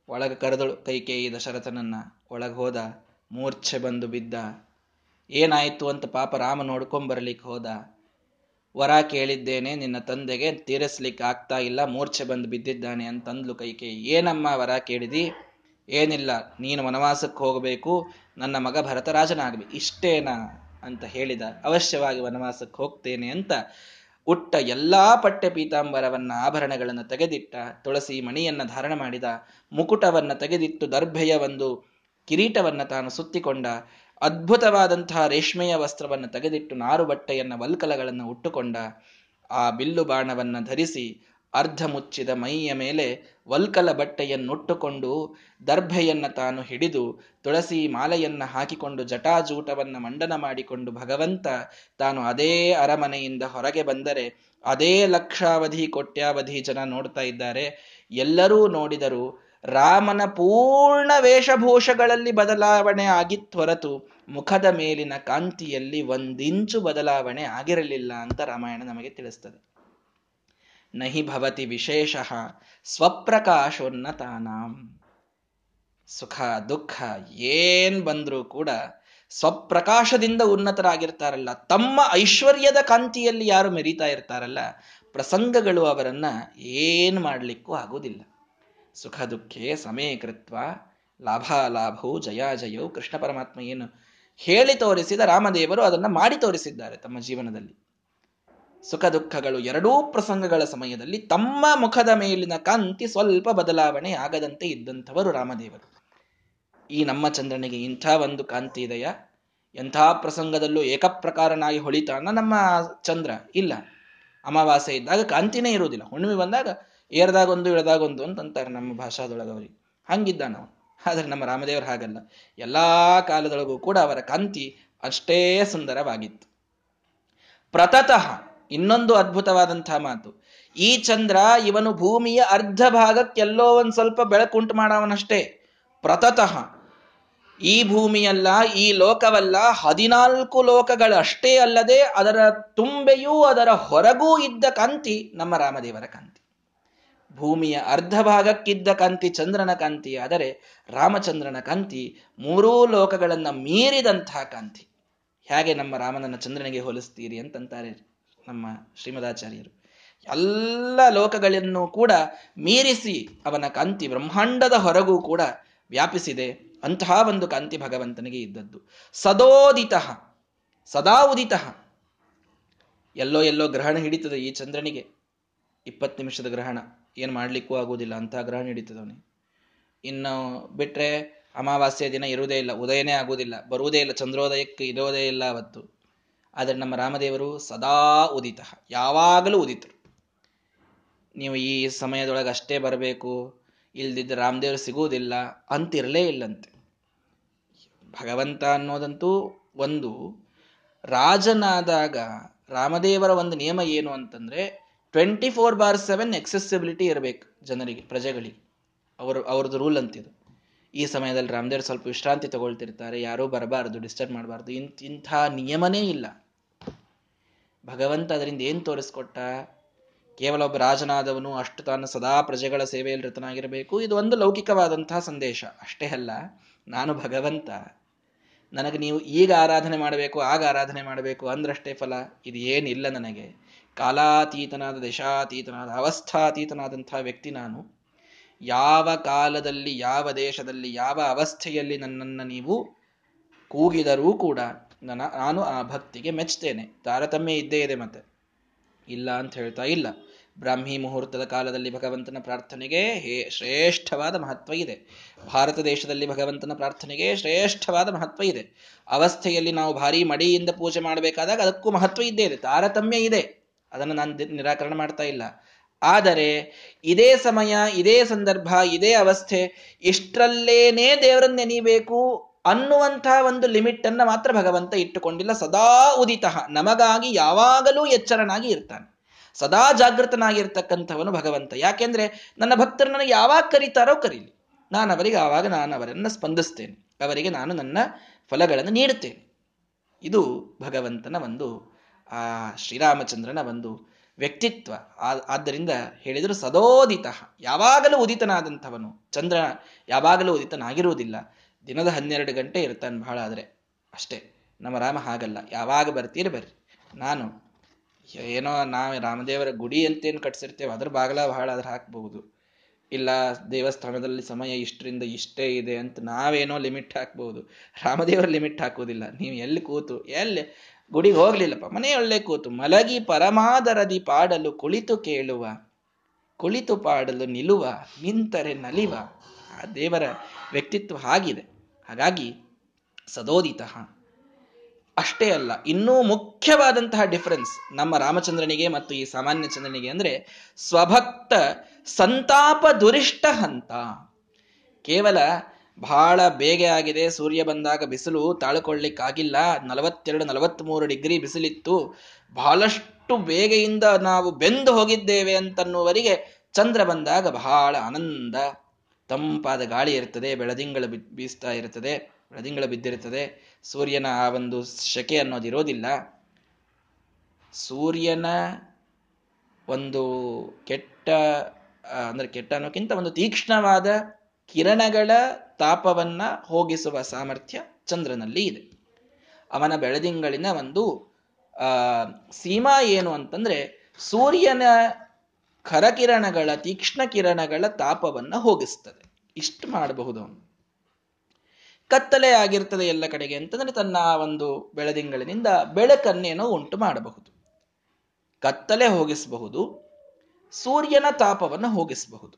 ಒಳಗೆ ಕರೆದಳು ಕೈಕೇಯಿ ದಶರಥನನ್ನ. ಒಳಗೆ ಹೋದ ಮೂರ್ಛೆ ಬಂದು ಬಿದ್ದ. ಏನಾಯಿತು ಅಂತ ಪಾಪ ರಾಮ ನೋಡ್ಕೊಂಬರ್ಲಿಕ್ಕೆ ಹೋದ. ವರ ಕೇಳಿದ್ದೇನೆ, ನಿನ್ನ ತಂದೆಗೆ ತೀರಿಸ್ಲಿಕ್ಕೆ ಆಗ್ತಾ ಇಲ್ಲ, ಮೂರ್ಛೆ ಬಂದು ಬಿದ್ದಿದ್ದಾನೆ ಅಂತಂದ್ಲು ಕೈಕೆ ಏನಮ್ಮ ವರ ಕೇಳಿದಿ? ಏನಿಲ್ಲ, ನೀನು ವನವಾಸಕ್ಕೆ ಹೋಗಬೇಕು, ನನ್ನ ಮಗ ಭರತ ರಾಜನಾಗಬೇಕು ಇಷ್ಟೇನಾ ಅಂತ ಹೇಳಿದ. ಅವಶ್ಯವಾಗಿ ವನವಾಸಕ್ಕೆ ಹೋಗ್ತೇನೆ ಅಂತ ಉಟ್ಟ ಎಲ್ಲಾ ಪಟ್ಟೆ ಪೀತಾಂಬರವನ್ನ ಆಭರಣಗಳನ್ನು ತೆಗೆದಿಟ್ಟ, ತುಳಸಿ ಮಣಿಯನ್ನ ಧಾರಣ ಮಾಡಿದ, ಮುಕುಟವನ್ನ ತೆಗೆದಿಟ್ಟು ದರ್ಭೆಯ ಒಂದು ಕಿರೀಟವನ್ನ ತಾನು ಸುತ್ತಿಕೊಂಡ ಅದ್ಭುತವಾದಂತಹ ರೇಷ್ಮೆಯ ವಸ್ತ್ರವನ್ನು ತೆಗೆದಿಟ್ಟು ನಾರು ಬಟ್ಟೆಯನ್ನ ವಲ್ಕಲಗಳನ್ನು ಉಟ್ಟುಕೊಂಡ ಆ ಬಿಲ್ಲು ಬಾಣವನ್ನು ಧರಿಸಿ ಅರ್ಧ ಮುಚ್ಚಿದ ಮೈಯ ಮೇಲೆ ವಲ್ಕಲ ಬಟ್ಟೆಯನ್ನುಟ್ಟುಕೊಂಡು ದರ್ಭೆಯನ್ನ ತಾನು ಹಿಡಿದು ತುಳಸಿ ಮಾಲೆಯನ್ನ ಹಾಕಿಕೊಂಡು ಜಟಾಜೂಟವನ್ನು ಮಂಡನ ಮಾಡಿಕೊಂಡು ಭಗವಂತ ತಾನು ಅದೇ ಅರಮನೆಯಿಂದ ಹೊರಗೆ ಬಂದರೆ ಅದೇ ಲಕ್ಷಾವಧಿ, ಕೋಟ್ಯಾವಧಿ ಜನ ನೋಡ್ತಾ ಇದ್ದಾರೆ. ಎಲ್ಲರೂ ನೋಡಿದರು ರಾಮನ ಪೂರ್ಣ ವೇಷಭೂಷಗಳಲ್ಲಿ ಬದಲಾವಣೆ ಆಗಿತ್ತು ಮುಖದ ಮೇಲಿನ ಕಾಂತಿಯಲ್ಲಿ ಒಂದಿಂಚು ಬದಲಾವಣೆ ಆಗಿರಲಿಲ್ಲ ಅಂತ ರಾಮಾಯಣ ನಮಗೆ ತಿಳಿಸ್ತದೆ. ನಹಿ ಭವತಿ ವಿಶೇಷ ಸ್ವಪ್ರಕಾಶೋನ್ನತಾನಾಂ. ಸುಖ, ದುಃಖ, ಏನ್ ಬಂದ್ರೂ ಕೂಡ ಸ್ವಪ್ರಕಾಶದಿಂದ ಉನ್ನತರಾಗಿರ್ತಾರಲ್ಲ, ತಮ್ಮ ಐಶ್ವರ್ಯದ ಕಾಂತಿಯಲ್ಲಿ ಯಾರು ಮೆರೀತಾ ಇರ್ತಾರಲ್ಲ, ಪ್ರಸಂಗಗಳು ಅವರನ್ನ ಏನ್ ಮಾಡ್ಲಿಕ್ಕೂ ಆಗುವುದಿಲ್ಲ. ಸುಖ ದುಃಖೇ ಸಮೀಕೃತ್ವ ಲಾಭಾಲಾಭವು ಜಯಾಜಯವು ಕೃಷ್ಣ ಪರಮಾತ್ಮ ಏನು ಹೇಳಿ ತೋರಿಸಿದ ರಾಮದೇವರು ಅದನ್ನ ಮಾಡಿ ತೋರಿಸಿದ್ದಾರೆ ತಮ್ಮ ಜೀವನದಲ್ಲಿ. ಸುಖ ದುಃಖಗಳು ಎರಡೂ ಪ್ರಸಂಗಗಳ ಸಮಯದಲ್ಲಿ ತಮ್ಮ ಮುಖದ ಮೇಲಿನ ಕಾಂತಿ ಸ್ವಲ್ಪ ಬದಲಾವಣೆ ಆಗದಂತೆ ಇದ್ದಂಥವರು ರಾಮದೇವರು. ಈ ನಮ್ಮ ಚಂದ್ರನಿಗೆ ಇಂಥ ಒಂದು ಕಾಂತಿ ಇದೆಯಾ? ಎಂಥ ಪ್ರಸಂಗದಲ್ಲೂ ಏಕಪ್ರಕಾರನಾಗಿ ಹೊಳಿತಾನ ನಮ್ಮ ಚಂದ್ರ? ಇಲ್ಲ. ಅಮಾವಾಸ್ಯೆ ಇದ್ದಾಗ ಕಾಂತಿನೇ ಇರುವುದಿಲ್ಲ. ಹುಣ್ಣಿಮೆ ಬಂದಾಗ ಏರ್ದಾಗೊಂದು, ಇಳದಾಗೊಂದು ಅಂತಂತಾರೆ ನಮ್ಮ ಭಾಷಾದೊಳಗವರಿಗೆ ಹಂಗಿದ್ದ ನಾವು ಆದರೆ ನಮ್ಮ ರಾಮದೇವರು ಹಾಗಲ್ಲ. ಎಲ್ಲಾ ಕಾಲದೊಳಗೂ ಕೂಡ ಅವರ ಕಾಂತಿ ಅಷ್ಟೇ ಸುಂದರವಾಗಿತ್ತು. ಪ್ರತತಃ ಇನ್ನೊಂದು ಅದ್ಭುತವಾದಂತಹ ಮಾತು. ಈ ಚಂದ್ರ ಇವನು ಭೂಮಿಯ ಅರ್ಧ ಭಾಗಕ್ಕೆಲ್ಲೋ ಒಂದ್ ಸ್ವಲ್ಪ ಬೆಳಕುಂಟು ಮಾಡವನಷ್ಟೇ. ಪ್ರತತಃ ಈ ಭೂಮಿಯಲ್ಲ, ಈ ಲೋಕವಲ್ಲ ಹದಿನಾಲ್ಕು ಲೋಕಗಳಷ್ಟೇ ಅಲ್ಲದೆ ಅದರ ತುಂಬೆಯೂ ಅದರ ಹೊರಗೂ ಇದ್ದ ಕಾಂತಿ ನಮ್ಮ ರಾಮದೇವರ ಕಾಂತಿ. ಭೂಮಿಯ ಅರ್ಧ ಭಾಗಕ್ಕಿದ್ದ ಕಾಂತಿ ಚಂದ್ರನ ಕಾಂತಿ, ಆದರೆ ರಾಮಚಂದ್ರನ ಕಾಂತಿ ಮೂರೂ ಲೋಕಗಳನ್ನ ಮೀರಿದಂತಹ ಕಾಂತಿ. ಹೇಗೆ ನಮ್ಮ ರಾಮನನ್ನ ಚಂದ್ರನಿಗೆ ಹೋಲಿಸ್ತೀರಿ ಅಂತಂತಾರೆ ನಮ್ಮ ಶ್ರೀಮದಾಚಾರ್ಯರು. ಎಲ್ಲ ಲೋಕಗಳನ್ನು ಕೂಡ ಮೀರಿಸಿ ಅವನ ಕಾಂತಿ ಬ್ರಹ್ಮಾಂಡದ ಹೊರಗೂ ಕೂಡ ವ್ಯಾಪಿಸಿದೆ. ಅಂತಹ ಒಂದು ಕಾಂತಿ ಭಗವಂತನಿಗೆ ಇದ್ದದ್ದು. ಸದೋದಿತ ಸದಾ ಉದಿತ ಎಲ್ಲೋ ಎಲ್ಲೋ ಗ್ರಹಣ ಹಿಡಿತದೆ ಈ ಚಂದ್ರನಿಗೆ. ಇಪ್ಪತ್ತು ನಿಮಿಷದ ಗ್ರಹಣ. ಏನು ಮಾಡಲಿಕ್ಕೂ ಆಗುವುದಿಲ್ಲ ಅಂತ ಗ್ರಹ ಹಿಡಿತದವನಿಗೆ ಇನ್ನು ಬಿಟ್ಟರೆ ಅಮಾವಾಸ್ಯ ದಿನ ಇರುವುದೇ ಇಲ್ಲ, ಉದಯನೇ ಆಗುವುದಿಲ್ಲ, ಬರುವುದೇ ಇಲ್ಲ, ಚಂದ್ರೋದಯಕ್ಕೆ ಇರೋದೇ ಇಲ್ಲ ಅವತ್ತು. ಆದರೆ ನಮ್ಮ ರಾಮದೇವರು ಸದಾ ಉದಿತ, ಯಾವಾಗಲೂ ಉದಿತರು. ನೀವು ಈ ಸಮಯದೊಳಗೆ ಅಷ್ಟೇ ಬರಬೇಕು ಇಲ್ದಿದ್ದ ರಾಮದೇವರು ಸಿಗುವುದಿಲ್ಲ ಅಂತಿರಲೇ ಇಲ್ಲಂತೆ. ಭಗವಂತ ಅನ್ನೋದಂತೂ ಒಂದು ರಾಜನಾದಾಗ ರಾಮದೇವರ ಒಂದು ನಿಯಮ ಏನು ಅಂತಂದ್ರೆ twenty four bar seven accessibility ಇರಬೇಕು ಜನರಿಗೆ, ಪ್ರಜೆಗಳಿಗೆ. ಅವರು, ಅವ್ರದ್ದು ರೂಲ್ ಅಂತಿದು. ಈ ಸಮಯದಲ್ಲಿ ರಾಮದೇವ್ರು ಸ್ವಲ್ಪ ವಿಶ್ರಾಂತಿ ತಗೊಳ್ತಿರ್ತಾರೆ, ಯಾರೂ ಬರಬಾರ್ದು ಡಿಸ್ಟರ್ಬ್ ಮಾಡಬಾರ್ದು ಇಂಥ ಇಂಥ ನಿಯಮನೇ ಇಲ್ಲ. ಭಗವಂತ ಅದರಿಂದ ಏನು ತೋರಿಸ್ಕೊಟ್ಟ? ಕೇವಲ ಒಬ್ಬ ರಾಜನಾದವನು ಅಷ್ಟು ತಾನು ಸದಾ ಪ್ರಜೆಗಳ ಸೇವೆಯಲ್ಲಿ ರತನಾಗಿರಬೇಕು, ಇದು ಒಂದು ಲೌಕಿಕವಾದಂತಹ ಸಂದೇಶ. ಅಷ್ಟೇ ಅಲ್ಲ, ನಾನು ಭಗವಂತ. ನನಗೆ ನೀವು ಈಗ ಆರಾಧನೆ ಮಾಡಬೇಕು, ಆಗ ಆರಾಧನೆ ಮಾಡಬೇಕು ಅಂದ್ರಷ್ಟೇ ಫಲ, ಇದು ಏನಿಲ್ಲ ನನಗೆ. ಕಾಲಾತೀತನಾದ ದೇಶಾತೀತನಾದ ಅವಸ್ಥಾತೀತನಾದಂಥ ವ್ಯಕ್ತಿ ನಾನು. ಯಾವ ಕಾಲದಲ್ಲಿ, ಯಾವ ದೇಶದಲ್ಲಿ, ಯಾವ ಅವಸ್ಥೆಯಲ್ಲಿ ನನ್ನನ್ನು ನೀವು ಕೂಗಿದರೂ ಕೂಡ ನನ್ನ, ನಾನು ಆ ಭಕ್ತಿಗೆ ಮೆಚ್ತೇನೆ ತಾರತಮ್ಯ ಇದ್ದೇ ಇದೆ ಮತ್ತೆ. ಇಲ್ಲ ಅಂತ ಹೇಳ್ತಾ ಇಲ್ಲ. ಬ್ರಾಹ್ಮಿ ಮುಹೂರ್ತದ ಕಾಲದಲ್ಲಿ ಭಗವಂತನ ಪ್ರಾರ್ಥನೆಗೆ ಹೇ, ಶ್ರೇಷ್ಠವಾದ ಮಹತ್ವ ಇದೆ. ಭಾರತ ದೇಶದಲ್ಲಿ ಭಗವಂತನ ಪ್ರಾರ್ಥನೆಗೆ ಶ್ರೇಷ್ಠವಾದ ಮಹತ್ವ ಇದೆ. ಅವಸ್ಥೆಯಲ್ಲಿ ನಾವು ಭಾರಿ ಮಡಿಯಿಂದ ಪೂಜೆ ಮಾಡಬೇಕಾದಾಗ ಅದಕ್ಕೂ ಮಹತ್ವ ಇದ್ದೇ ಇದೆ. ತಾರತಮ್ಯ ಇದೆ. ಅದನ್ನು ನಾನು ನಿರಾಕರಣ ಮಾಡ್ತಾ ಇಲ್ಲ. ಆದರೆ ಇದೇ ಸಮಯ, ಇದೇ ಸಂದರ್ಭ, ಇದೇ ಅವಸ್ಥೆ, ಇಷ್ಟರಲ್ಲೇನೇ ದೇವರನ್ನ ನೆನೀಬೇಕು ಅನ್ನುವಂತಹ ಒಂದು ಲಿಮಿಟ್ ಅನ್ನ ಮಾತ್ರ ಭಗವಂತ ಇಟ್ಟುಕೊಂಡಿಲ್ಲ. ಸದಾ ಉದಿತ, ನಮಗಾಗಿ ಯಾವಾಗಲೂ ಎಚ್ಚರನಾಗಿ ಇರ್ತಾನೆ. ಸದಾ ಜಾಗೃತನಾಗಿರ್ತಕ್ಕಂಥವನು ಭಗವಂತ. ಯಾಕೆಂದ್ರೆ ನನ್ನ ಭಕ್ತರು ನನಗೆ ಯಾವಾಗ ಕರೀತಾರೋ ಕರೀಲಿ. ನಾನು ಅವರಿಗೆ ಆವಾಗ ನಾನು ಅವರನ್ನು ಸ್ಪಂದಿಸ್ತೇನೆ. ಅವರಿಗೆ ನಾನು ನನ್ನ ಫಲಗಳನ್ನು ನೀಡುತ್ತೇನೆ. ಇದು ಭಗವಂತನ ಒಂದು ಆ ಶ್ರೀರಾಮಚಂದ್ರನ ಒಂದು ವ್ಯಕ್ತಿತ್ವ. ಆದ್ದರಿಂದ ಹೇಳಿದರು ಸದೋದಿತ. ಯಾವಾಗಲೂ ಉದಿತನಾದಂಥವನು. ಚಂದ್ರ ಯಾವಾಗಲೂ ಉದಿತನಾಗಿರುವುದಿಲ್ಲ. ದಿನದ ಹನ್ನೆರಡು ಗಂಟೆ ಇರ್ತಾನೆ ಬಹಳ ಆದರೆ. ಅಷ್ಟೇ. ನಮ್ಮ ರಾಮ ಹಾಗಲ್ಲ. ಯಾವಾಗ ಬರ್ತೀರಿ ಬರ್ರಿ. ನಾನು ಏನೋ ನಾವು ರಾಮದೇವರ ಗುಡಿ ಅಂತೇನು ಕಟ್ಸಿರ್ತೇವೆ. ಅದ್ರ ಬಾಗಲ ಬಹಳ ಅದ್ರ ಹಾಕ್ಬಹುದು. ಇಲ್ಲ, ದೇವಸ್ಥಾನದಲ್ಲಿ ಸಮಯ ಇಷ್ಟರಿಂದ ಇಷ್ಟೇ ಇದೆ ಅಂತ ನಾವೇನೋ ಲಿಮಿಟ್ ಹಾಕ್ಬಹುದು. ರಾಮದೇವರ ಲಿಮಿಟ್ ಹಾಕೋದಿಲ್ಲ ನೀವು ಎಲ್ಲಿ ಕೂತು, ಎಲ್ಲಿ ಗುಡಿಗೆ ಹೋಗ್ಲಿಲ್ಲಪ್ಪ. ಮನೆಯೊಳ್ಳೆ ಕೂತು ಮಲಗಿ ಪರಮಾದರದಿ ಪಾಡಲು ಕುಳಿತು ಕೇಳುವ, ಕುಳಿತು ಪಾಡಲು ನಿಲ್ಲುವ ನಿಂತರೆ ನಲಿವ. ಆ ದೇವರ ವ್ಯಕ್ತಿತ್ವ ಹಾಗಿದೆ. ಹಾಗಾಗಿ ಸದೋದಿತ. ಅಷ್ಟೇ ಅಲ್ಲ, ಇನ್ನೂ ಮುಖ್ಯವಾದಂತಹ ಡಿಫರೆನ್ಸ್ ನಮ್ಮ ರಾಮಚಂದ್ರನಿಗೆ ಮತ್ತು ಈ ಸಾಮಾನ್ಯ ಚಂದ್ರನಿಗೆ ಅಂದ್ರೆ ಸ್ವಭಕ್ತ ಸಂತಾಪ ದುರಿಷ್ಟ ಹಂತ. ಕೇವಲ ಬಹಳ ಬೇಗ ಆಗಿದೆ. ಸೂರ್ಯ ಬಂದಾಗ ಬಿಸಿಲು ತಾಳ್ಕೊಳ್ಳಿಕ್ಕಾಗಿಲ್ಲ. ನಲವತ್ತೆರಡು, ನಲವತ್ಮೂರು ಡಿಗ್ರಿ ಬಿಸಿಲಿತ್ತು. ಬಹಳಷ್ಟು ಬೇಗೆಯಿಂದ ನಾವು ಬೆಂದು ಹೋಗಿದ್ದೇವೆ ಅಂತನ್ನುವರಿಗೆ ಚಂದ್ರ ಬಂದಾಗ ಬಹಳ ಆನಂದ. ತಂಪಾದ ಗಾಳಿ ಇರ್ತದೆ, ಬೆಳದಿಂಗಳು ಬೀಸ್ತಾ ಇರ್ತದೆ, ಬೆಳದಿಂಗಳು ಬಿದ್ದಿರ್ತದೆ. ಸೂರ್ಯನ ಆ ಒಂದು ಶಕೆ ಅನ್ನೋದಿರೋದಿಲ್ಲ. ಸೂರ್ಯನ ಒಂದು ಕೆಟ್ಟ ಅಂದ್ರೆ ಕೆಟ್ಟ ಅನ್ನೋಕ್ಕಿಂತ ಒಂದು ತೀಕ್ಷ್ಣವಾದ ಕಿರಣಗಳ ತಾಪವನ್ನ ಹೋಗಿಸುವ ಸಾಮರ್ಥ್ಯ ಚಂದ್ರನಲ್ಲಿ ಇದೆ. ಅವನ ಬೆಳದಿಂಗಳಿನ ಒಂದು ಸೀಮಾ ಏನು ಅಂತಂದ್ರೆ ಸೂರ್ಯನ ಖರಕಿರಣಗಳ ತೀಕ್ಷ್ಣ ಕಿರಣಗಳ ತಾಪವನ್ನ ಹೋಗಿಸ್ತದೆ. ಇಷ್ಟು ಮಾಡಬಹುದು ಅವನು. ಕತ್ತಲೆ ಆಗಿರ್ತದೆ ಎಲ್ಲ ಕಡೆಗೆ ಅಂತಂದ್ರೆ ತನ್ನ ಒಂದು ಬೆಳದಿಂಗಳಿನಿಂದ ಬೆಳಕನ್ನೇನೋ ಉಂಟು ಮಾಡಬಹುದು. ಕತ್ತಲೆ ಹೋಗಿಸಬಹುದು, ಸೂರ್ಯನ ತಾಪವನ್ನು ಹೋಗಿಸಬಹುದು,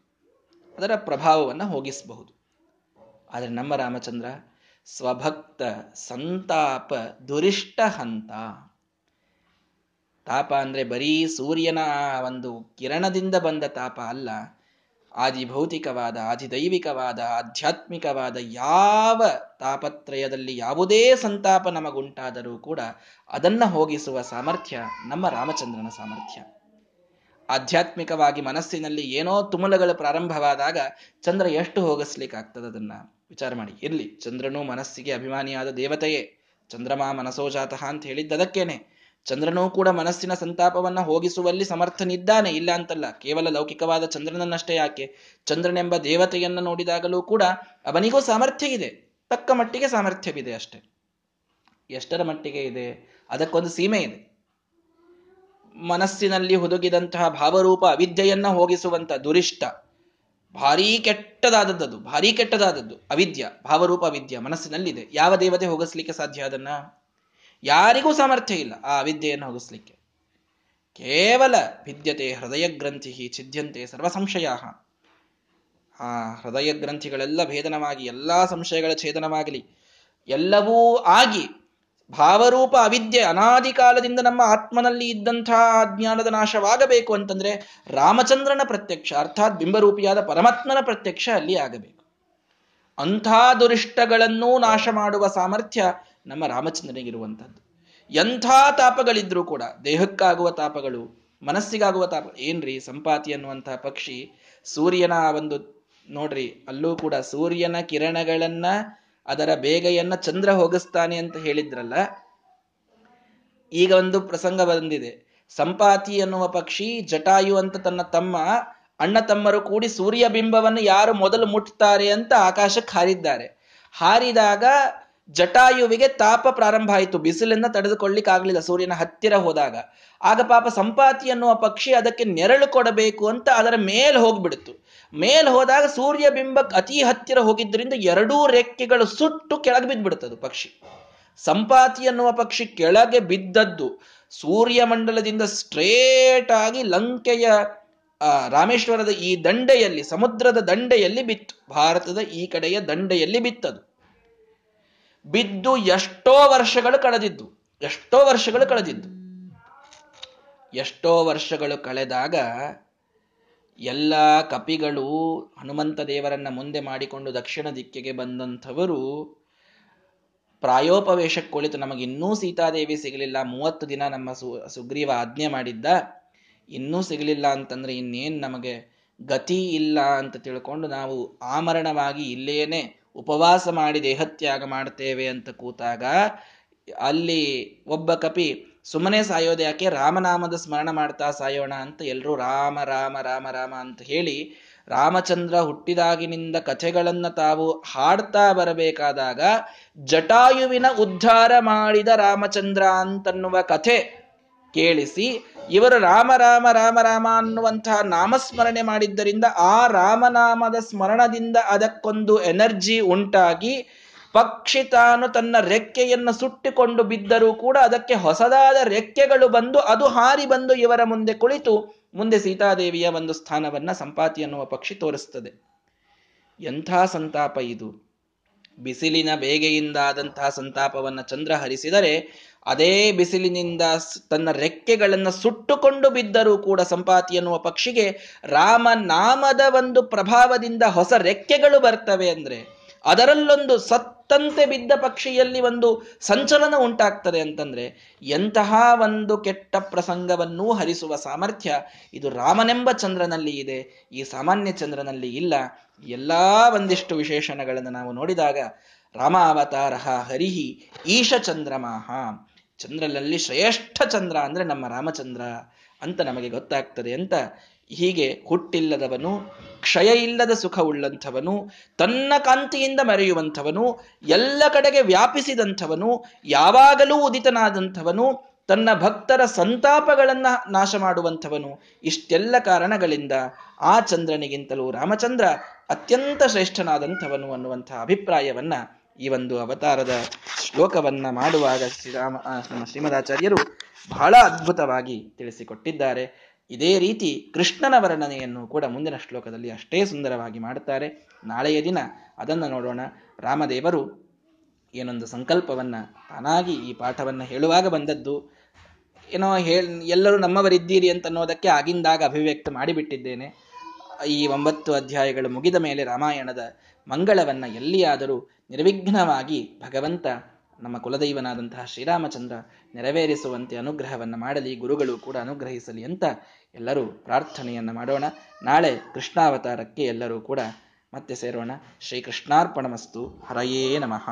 ಅದರ ಪ್ರಭಾವವನ್ನು ಹೋಗಿಸಬಹುದು. ಆದರೆ ನಮ್ಮ ರಾಮಚಂದ್ರ, ಸ್ವಭಕ್ತ, ಸಂತಾಪ, ದುರಿಷ್ಟ ಹಂತ. ತಾಪ ಅಂದ್ರೆ ಬರೀ ಸೂರ್ಯನ ಒಂದು ಕಿರಣದಿಂದ ಬಂದ ತಾಪ ಅಲ್ಲ, ಆದಿಭೌತಿಕವಾದ, ಆದಿದೈವಿಕವಾದ, ಆಧ್ಯಾತ್ಮಿಕವಾದ ಯಾವ ತಾಪತ್ರಯದಲ್ಲಿ ಯಾವುದೇ ಸಂತಾಪ ನಮಗುಂಟಾದರೂ ಕೂಡ ಅದನ್ನ ಹೋಗಿಸುವ ಸಾಮರ್ಥ್ಯ ನಮ್ಮ ರಾಮಚಂದ್ರನ ಸಾಮರ್ಥ್ಯ. ಆಧ್ಯಾತ್ಮಿಕವಾಗಿ ಮನಸ್ಸಿನಲ್ಲಿ ಏನೋ ತುಮಲಗಳು ಪ್ರಾರಂಭವಾದಾಗ ಚಂದ್ರ ಎಷ್ಟು ಹೋಗಿಸ್ಲಿಕ್ಕಾಗ್ತದೆ ಅದನ್ನ. ವಿಚಾರ ಮಾಡಿ. ಇರ್ಲಿ, ಚಂದ್ರನು ಮನಸ್ಸಿಗೆ ಅಭಿಮಾನಿಯಾದ ದೇವತೆಯೇ. ಚಂದ್ರಮಾ ಮನಸೋಜಾತಃ ಅಂತ ಹೇಳಿದ್ದದಕ್ಕೇನೆ. ಚಂದ್ರನೂ ಕೂಡ ಮನಸ್ಸಿನ ಸಂತಾಪವನ್ನ ಹೋಗಿಸುವಲ್ಲಿ ಸಮರ್ಥನಿದ್ದಾನೆ. ಇಲ್ಲ ಅಂತಲ್ಲ, ಕೇವಲ ಲೌಕಿಕವಾದ ಚಂದ್ರನನ್ನಷ್ಟೇ ಯಾಕೆ? ಚಂದ್ರನೆಂಬ ದೇವತೆಯನ್ನು ನೋಡಿದಾಗಲೂ ಕೂಡ ಅವನಿಗೂ ಸಾಮರ್ಥ್ಯ ಇದೆ ತಕ್ಕ ಮಟ್ಟಿಗೆ ಸಾಮರ್ಥ್ಯವಿದೆ ಅಷ್ಟೆ. ಎಷ್ಟರ ಮಟ್ಟಿಗೆ ಇದೆ? ಅದಕ್ಕೊಂದು ಸೀಮೆ ಇದೆ. ಮನಸ್ಸಿನಲ್ಲಿ ಹುದುಗಿದಂತಹ ಭಾವರೂಪ ಅವಿದ್ಯೆಯನ್ನ ಹೋಗಿಸುವಂತ ದುರಿಷ್ಟ. ಭಾರೀ ಕೆಟ್ಟದಾದದ್ದು ಭಾರೀ ಕೆಟ್ಟದಾದದ್ದು. ಅವಿದ್ಯ, ಭಾವರೂಪ ಅವಿದ್ಯ ಮನಸ್ಸಿನಲ್ಲಿದೆ. ಯಾವ ದೇವತೆ ಹೋಗಿಸ್ಲಿಕ್ಕೆ ಸಾಧ್ಯ ಅದನ್ನ? ಯಾರಿಗೂ ಸಾಮರ್ಥ್ಯ ಇಲ್ಲ ಆ ಅವಿದ್ಯೆಯನ್ನು ಹೋಗಿಸ್ಲಿಕ್ಕೆ. ಕೇವಲ ಭಿದ್ಯತೆ ಹೃದಯ ಗ್ರಂಥಿ ಛಿದ್ಯಂತೆ ಸರ್ವ ಸಂಶಯ ಆ ಹೃದಯ ಗ್ರಂಥಿಗಳೆಲ್ಲ ಭೇದನವಾಗಿ, ಎಲ್ಲಾ ಸಂಶಯಗಳ ಛೇದನವಾಗಲಿ, ಎಲ್ಲವೂ ಆಗಿ ಭಾವರೂಪ ಅವಿದ್ಯೆ ಅನಾದಿ ಕಾಲದಿಂದ ನಮ್ಮ ಆತ್ಮನಲ್ಲಿ ಇದ್ದಂತಹ ಅಜ್ಞಾನದ ನಾಶವಾಗಬೇಕು ಅಂತಂದ್ರೆ ರಾಮಚಂದ್ರನ ಪ್ರತ್ಯಕ್ಷ, ಅರ್ಥಾತ್ ಬಿಂಬರೂಪಿಯಾದ ಪರಮಾತ್ಮನ ಪ್ರತ್ಯಕ್ಷ ಅಲ್ಲಿ ಆಗಬೇಕು. ಅಂಥ ದುರಿಷ್ಟಗಳನ್ನೂ ನಾಶ ಮಾಡುವ ಸಾಮರ್ಥ್ಯ ನಮ್ಮ ರಾಮಚಂದ್ರನಿಗಿರುವಂಥದ್ದು. ಎಂಥ ತಾಪಗಳಿದ್ರೂ ಕೂಡ, ದೇಹಕ್ಕಾಗುವ ತಾಪಗಳು, ಮನಸ್ಸಿಗಾಗುವ ತಾಪ, ಏನ್ರಿ ಸಂಪಾತಿ ಅನ್ನುವಂತಹ ಪಕ್ಷಿ, ಸೂರ್ಯನ ಒಂದು, ನೋಡ್ರಿ, ಅಲ್ಲೂ ಕೂಡ ಸೂರ್ಯನ ಕಿರಣಗಳನ್ನ ಅದರ ಬೇಗೆಯನ್ನ ಚಂದ್ರ ಹೋಗಿಸ್ತಾನೆ ಅಂತ ಹೇಳಿದ್ರಲ್ಲ, ಈಗ ಒಂದು ಪ್ರಸಂಗ ಬಂದಿದೆ. ಸಂಪಾತಿ ಅನ್ನುವ ಪಕ್ಷಿ ಜಟಾಯು ಅಂತ ತನ್ನ ತಮ್ಮ, ಅಣ್ಣ ತಮ್ಮರು ಕೂಡಿ ಸೂರ್ಯ ಬಿಂಬವನ್ನು ಯಾರು ಮೊದಲು ಮುಟ್ತಾರೆ ಅಂತ ಆಕಾಶಕ್ಕೆ ಹಾರಿದ್ದಾರೆ. ಹಾರಿದಾಗ ಜಟಾಯುವಿಗೆ ತಾಪ ಪ್ರಾರಂಭ ಆಯಿತು. ಬಿಸಿಲನ್ನ ತಡೆದುಕೊಳ್ಳಿಕ್ಕಾಗ್ಲಿಲ್ಲ ಸೂರ್ಯನ ಹತ್ತಿರ ಹೋದಾಗ. ಆಗ ಪಾಪ ಸಂಪಾತಿ ಅನ್ನುವ ಪಕ್ಷಿ ಅದಕ್ಕೆ ನೆರಳು ಕೊಡಬೇಕು ಅಂತ ಅದರ ಮೇಲೆ ಹೋಗ್ಬಿಡ್ತು. ಮೇಲ್ ಹೋದಾಗ ಸೂರ್ಯ ಬಿಂಬಕ್ಕೆ ಅತಿ ಹತ್ತಿರ ಹೋಗಿದ್ದರಿಂದ ಎರಡೂ ರೆಕ್ಕೆಗಳು ಸುಟ್ಟು ಕೆಳಗೆ ಬಿದ್ದ್ಬಿಡ್ತದು ಪಕ್ಷಿ. ಸಂಪಾತಿ ಅನ್ನುವ ಪಕ್ಷಿ ಕೆಳಗೆ ಬಿದ್ದದ್ದು ಸೂರ್ಯ ಮಂಡಲದಿಂದ ಸ್ಟ್ರೇಟ್ ಆಗಿ ಲಂಕೆಯ ರಾಮೇಶ್ವರದ ಈ ದಂಡೆಯಲ್ಲಿ, ಸಮುದ್ರದ ದಂಡೆಯಲ್ಲಿ ಬಿತ್ತು. ಭಾರತದ ಈ ಕಡೆಯ ದಂಡೆಯಲ್ಲಿ ಬಿತ್ತದು. ಬಿದ್ದು ಎಷ್ಟೋ ವರ್ಷಗಳು ಕಳೆದಿದ್ದು, ಎಷ್ಟೋ ವರ್ಷಗಳು ಕಳೆದಿದ್ದು. ಎಷ್ಟೋ ವರ್ಷಗಳು ಕಳೆದಾಗ ಎಲ್ಲ ಕಪಿಗಳು ಹನುಮಂತ ದೇವರನ್ನ ಮುಂದೆ ಮಾಡಿಕೊಂಡು ದಕ್ಷಿಣ ದಿಕ್ಕಿಗೆ ಬಂದಂಥವರು ಪ್ರಾಯೋಪವೇಶಕ್ಕೆ ಕುಳಿತು ನಮಗೆ ಇನ್ನೂ ಸೀತಾದೇವಿ ಸಿಗಲಿಲ್ಲ. ಮೂವತ್ತು ದಿನ ನಮ್ಮ ಸು, ಸುಗ್ರೀವ ಆಜ್ಞೆ ಮಾಡಿದ್ದ. ಇನ್ನೂ ಸಿಗಲಿಲ್ಲ ಅಂತಂದ್ರೆ ಇನ್ನೇನು ನಮಗೆ ಗತಿ ಇಲ್ಲ ಅಂತ ತಿಳ್ಕೊಂಡು ನಾವು ಆಮರಣವಾಗಿ ಇಲ್ಲೇನೆ ಉಪವಾಸ ಮಾಡಿ ದೇಹತ್ಯಾಗ ಮಾಡ್ತೇವೆ ಅಂತ ಕೂತಾಗ ಅಲ್ಲಿ ಒಬ್ಬ ಕಪಿ ಸುಮ್ಮನೆ ಸಾಯೋದು ಯಾಕೆ? ರಾಮನಾಮದ ಸ್ಮರಣ ಮಾಡ್ತಾ ಸಾಯೋಣ ಅಂತ ಎಲ್ಲರೂ ರಾಮ ರಾಮ ರಾಮ ರಾಮ ಅಂತ ಹೇಳಿ ರಾಮಚಂದ್ರ ಹುಟ್ಟಿದಾಗಿನಿಂದ ಕಥೆಗಳನ್ನ ತಾವು ಹಾಡ್ತಾ ಬರಬೇಕಾದಾಗ ಜಟಾಯುವಿನ ಉದ್ಧಾರ ಮಾಡಿದ ರಾಮಚಂದ್ರ ಅಂತನ್ನುವ ಕಥೆ ಕೇಳಿಸಿ ಇವರು ರಾಮ ರಾಮ ರಾಮ ರಾಮ ಅನ್ನುವಂತಹ ನಾಮಸ್ಮರಣೆ ಮಾಡಿದ್ದರಿಂದ ಆ ರಾಮನಾಮದ ಸ್ಮರಣದಿಂದ ಅದಕ್ಕೊಂದು ಎನರ್ಜಿ ಉಂಟಾಗಿ ಪಕ್ಷಿ ತಾನು ತನ್ನ ರೆಕ್ಕೆಯನ್ನು ಸುಟ್ಟಿಕೊಂಡು ಬಿದ್ದರೂ ಕೂಡ ಅದಕ್ಕೆ ಹೊಸದಾದ ರೆಕ್ಕೆಗಳು ಬಂದು ಅದು ಹಾರಿ ಬಂದು ಇವರ ಮುಂದೆ ಕುಳಿತು ಮುಂದೆ ಸೀತಾದೇವಿಯ ಒಂದು ಸ್ಥಾನವನ್ನ ಸಂಪಾತಿ ಅನ್ನುವ ಪಕ್ಷಿ ತೋರಿಸ್ತದೆ. ಎಂಥ ಸಂತಾಪ ಇದು. ಬಿಸಿಲಿನ ಬೇಗೆಯಿಂದಾದಂತಹ ಸಂತಾಪವನ್ನು ಚಂದ್ರ ಹರಿಸಿದರೆ ಅದೇ ಬಿಸಿಲಿನಿಂದ ತನ್ನ ರೆಕ್ಕೆಗಳನ್ನು ಸುಟ್ಟುಕೊಂಡು ಬಿದ್ದರೂ ಕೂಡ ಸಂಪಾತಿ ಎನ್ನುವ ಪಕ್ಷಿಗೆ ರಾಮನಾಮದ ಒಂದು ಪ್ರಭಾವದಿಂದ ಹೊಸ ರೆಕ್ಕೆಗಳು ಬರ್ತವೆ ಅಂದ್ರೆ ಅದರಲ್ಲೊಂದು ಸತ್ತಂತೆ ಬಿದ್ದ ಪಕ್ಷಿಯಲ್ಲಿ ಒಂದು ಸಂಚಲನ ಉಂಟಾಗ್ತದೆ ಅಂತಂದ್ರೆ ಎಂತಹ ಒಂದು ಕೆಟ್ಟ ಪ್ರಸಂಗವನ್ನೂ ಹರಿಸುವ ಸಾಮರ್ಥ್ಯ ಇದು ರಾಮನೆಂಬ ಚಂದ್ರನಲ್ಲಿ ಇದೆ, ಈ ಸಾಮಾನ್ಯ ಚಂದ್ರನಲ್ಲಿ ಇಲ್ಲ. ಎಲ್ಲಾ ಒಂದಿಷ್ಟು ವಿಶೇಷಣಗಳನ್ನು ನಾವು ನೋಡಿದಾಗ ರಾಮ ಅವತಾರ ಹರಿಹಿ ಈಶ ಚಂದ್ರಮಾಹ. ಚಂದ್ರನಲ್ಲಿ ಶ್ರೇಷ್ಠ ಚಂದ್ರ ಅಂದ್ರೆ ನಮ್ಮ ರಾಮಚಂದ್ರ ಅಂತ ನಮಗೆ ಗೊತ್ತಾಗ್ತದೆ ಅಂತ ಹೀಗೆ ಹುಟ್ಟಿಲ್ಲದವನು ಕ್ಷಯ ಇಲ್ಲದ ಸುಖವುಳ್ಳಂಥವನು, ತನ್ನ ಕಾಂತಿಯಿಂದ ಮೆರೆಯುವಂಥವನು, ಎಲ್ಲ ಕಡೆಗೆ ವ್ಯಾಪಿಸಿದಂಥವನು, ಯಾವಾಗಲೂ ಉದಿತನಾದಂಥವನು, ತನ್ನ ಭಕ್ತರ ಸಂತಾಪಗಳನ್ನ ನಾಶ ಮಾಡುವಂಥವನು. ಇಷ್ಟೆಲ್ಲ ಕಾರಣಗಳಿಂದ ಆ ಚಂದ್ರನಿಗಿಂತಲೂ ರಾಮಚಂದ್ರ ಅತ್ಯಂತ ಶ್ರೇಷ್ಠನಾದಂಥವನು ಅನ್ನುವಂಥ ಅಭಿಪ್ರಾಯವನ್ನ ಈ ಒಂದು ಅವತಾರದ ಶ್ಲೋಕವನ್ನ ಮಾಡುವಾಗ ಶ್ರೀರಾಮ ಶ್ರೀಮದಾಚಾರ್ಯರು ಬಹಳ ಅದ್ಭುತವಾಗಿ ತಿಳಿಸಿಕೊಟ್ಟಿದ್ದಾರೆ. ಇದೇ ರೀತಿ ಕೃಷ್ಣನ ವರ್ಣನೆಯನ್ನು ಕೂಡ ಮುಂದಿನ ಶ್ಲೋಕದಲ್ಲಿ ಅಷ್ಟೇ ಸುಂದರವಾಗಿ ಮಾಡುತ್ತಾರೆ. ನಾಳೆಯ ದಿನ ಅದನ್ನು ನೋಡೋಣ. ರಾಮದೇವರು ಏನೊಂದು ಸಂಕಲ್ಪವನ್ನು ತಾನಾಗಿ ಈ ಪಾಠವನ್ನು ಹೇಳುವಾಗ ಬಂದದ್ದು. ಏನೋ ಹೇಳ್, ಎಲ್ಲರೂ ನಮ್ಮವರಿದ್ದೀರಿ ಅಂತ ಅನ್ನೋದಕ್ಕೆ ಆಗಿಂದಾಗ ಅಭಿವ್ಯಕ್ತ ಮಾಡಿಬಿಟ್ಟಿದ್ದೇನೆ. ಈ ಒಂಬತ್ತು ಅಧ್ಯಾಯಗಳು ಮುಗಿದ ಮೇಲೆ ರಾಮಾಯಣದ ಮಂಗಳವನ್ನು ಎಲ್ಲಿಯಾದರೂ ನಿರ್ವಿಘ್ನವಾಗಿ ಭಗವಂತ ನಮ್ಮ ಕುಲದೈವನಾದಂತಹ ಶ್ರೀರಾಮಚಂದ್ರ ನೆರವೇರಿಸುವಂತೆ ಅನುಗ್ರಹವನ್ನು ಮಾಡಲಿ, ಗುರುಗಳು ಕೂಡ ಅನುಗ್ರಹಿಸಲಿ ಅಂತ ಎಲ್ಲರೂ ಪ್ರಾರ್ಥನೆಯನ್ನು ಮಾಡೋಣ. ನಾಳೆ ಕೃಷ್ಣಾವತಾರಕ್ಕೆ ಎಲ್ಲರೂ ಕೂಡ ಮತ್ತೆ ಸೇರೋಣ. ಶ್ರೀಕೃಷ್ಣಾರ್ಪಣಮಸ್ತು. ಹರಯೇ ನಮಃ.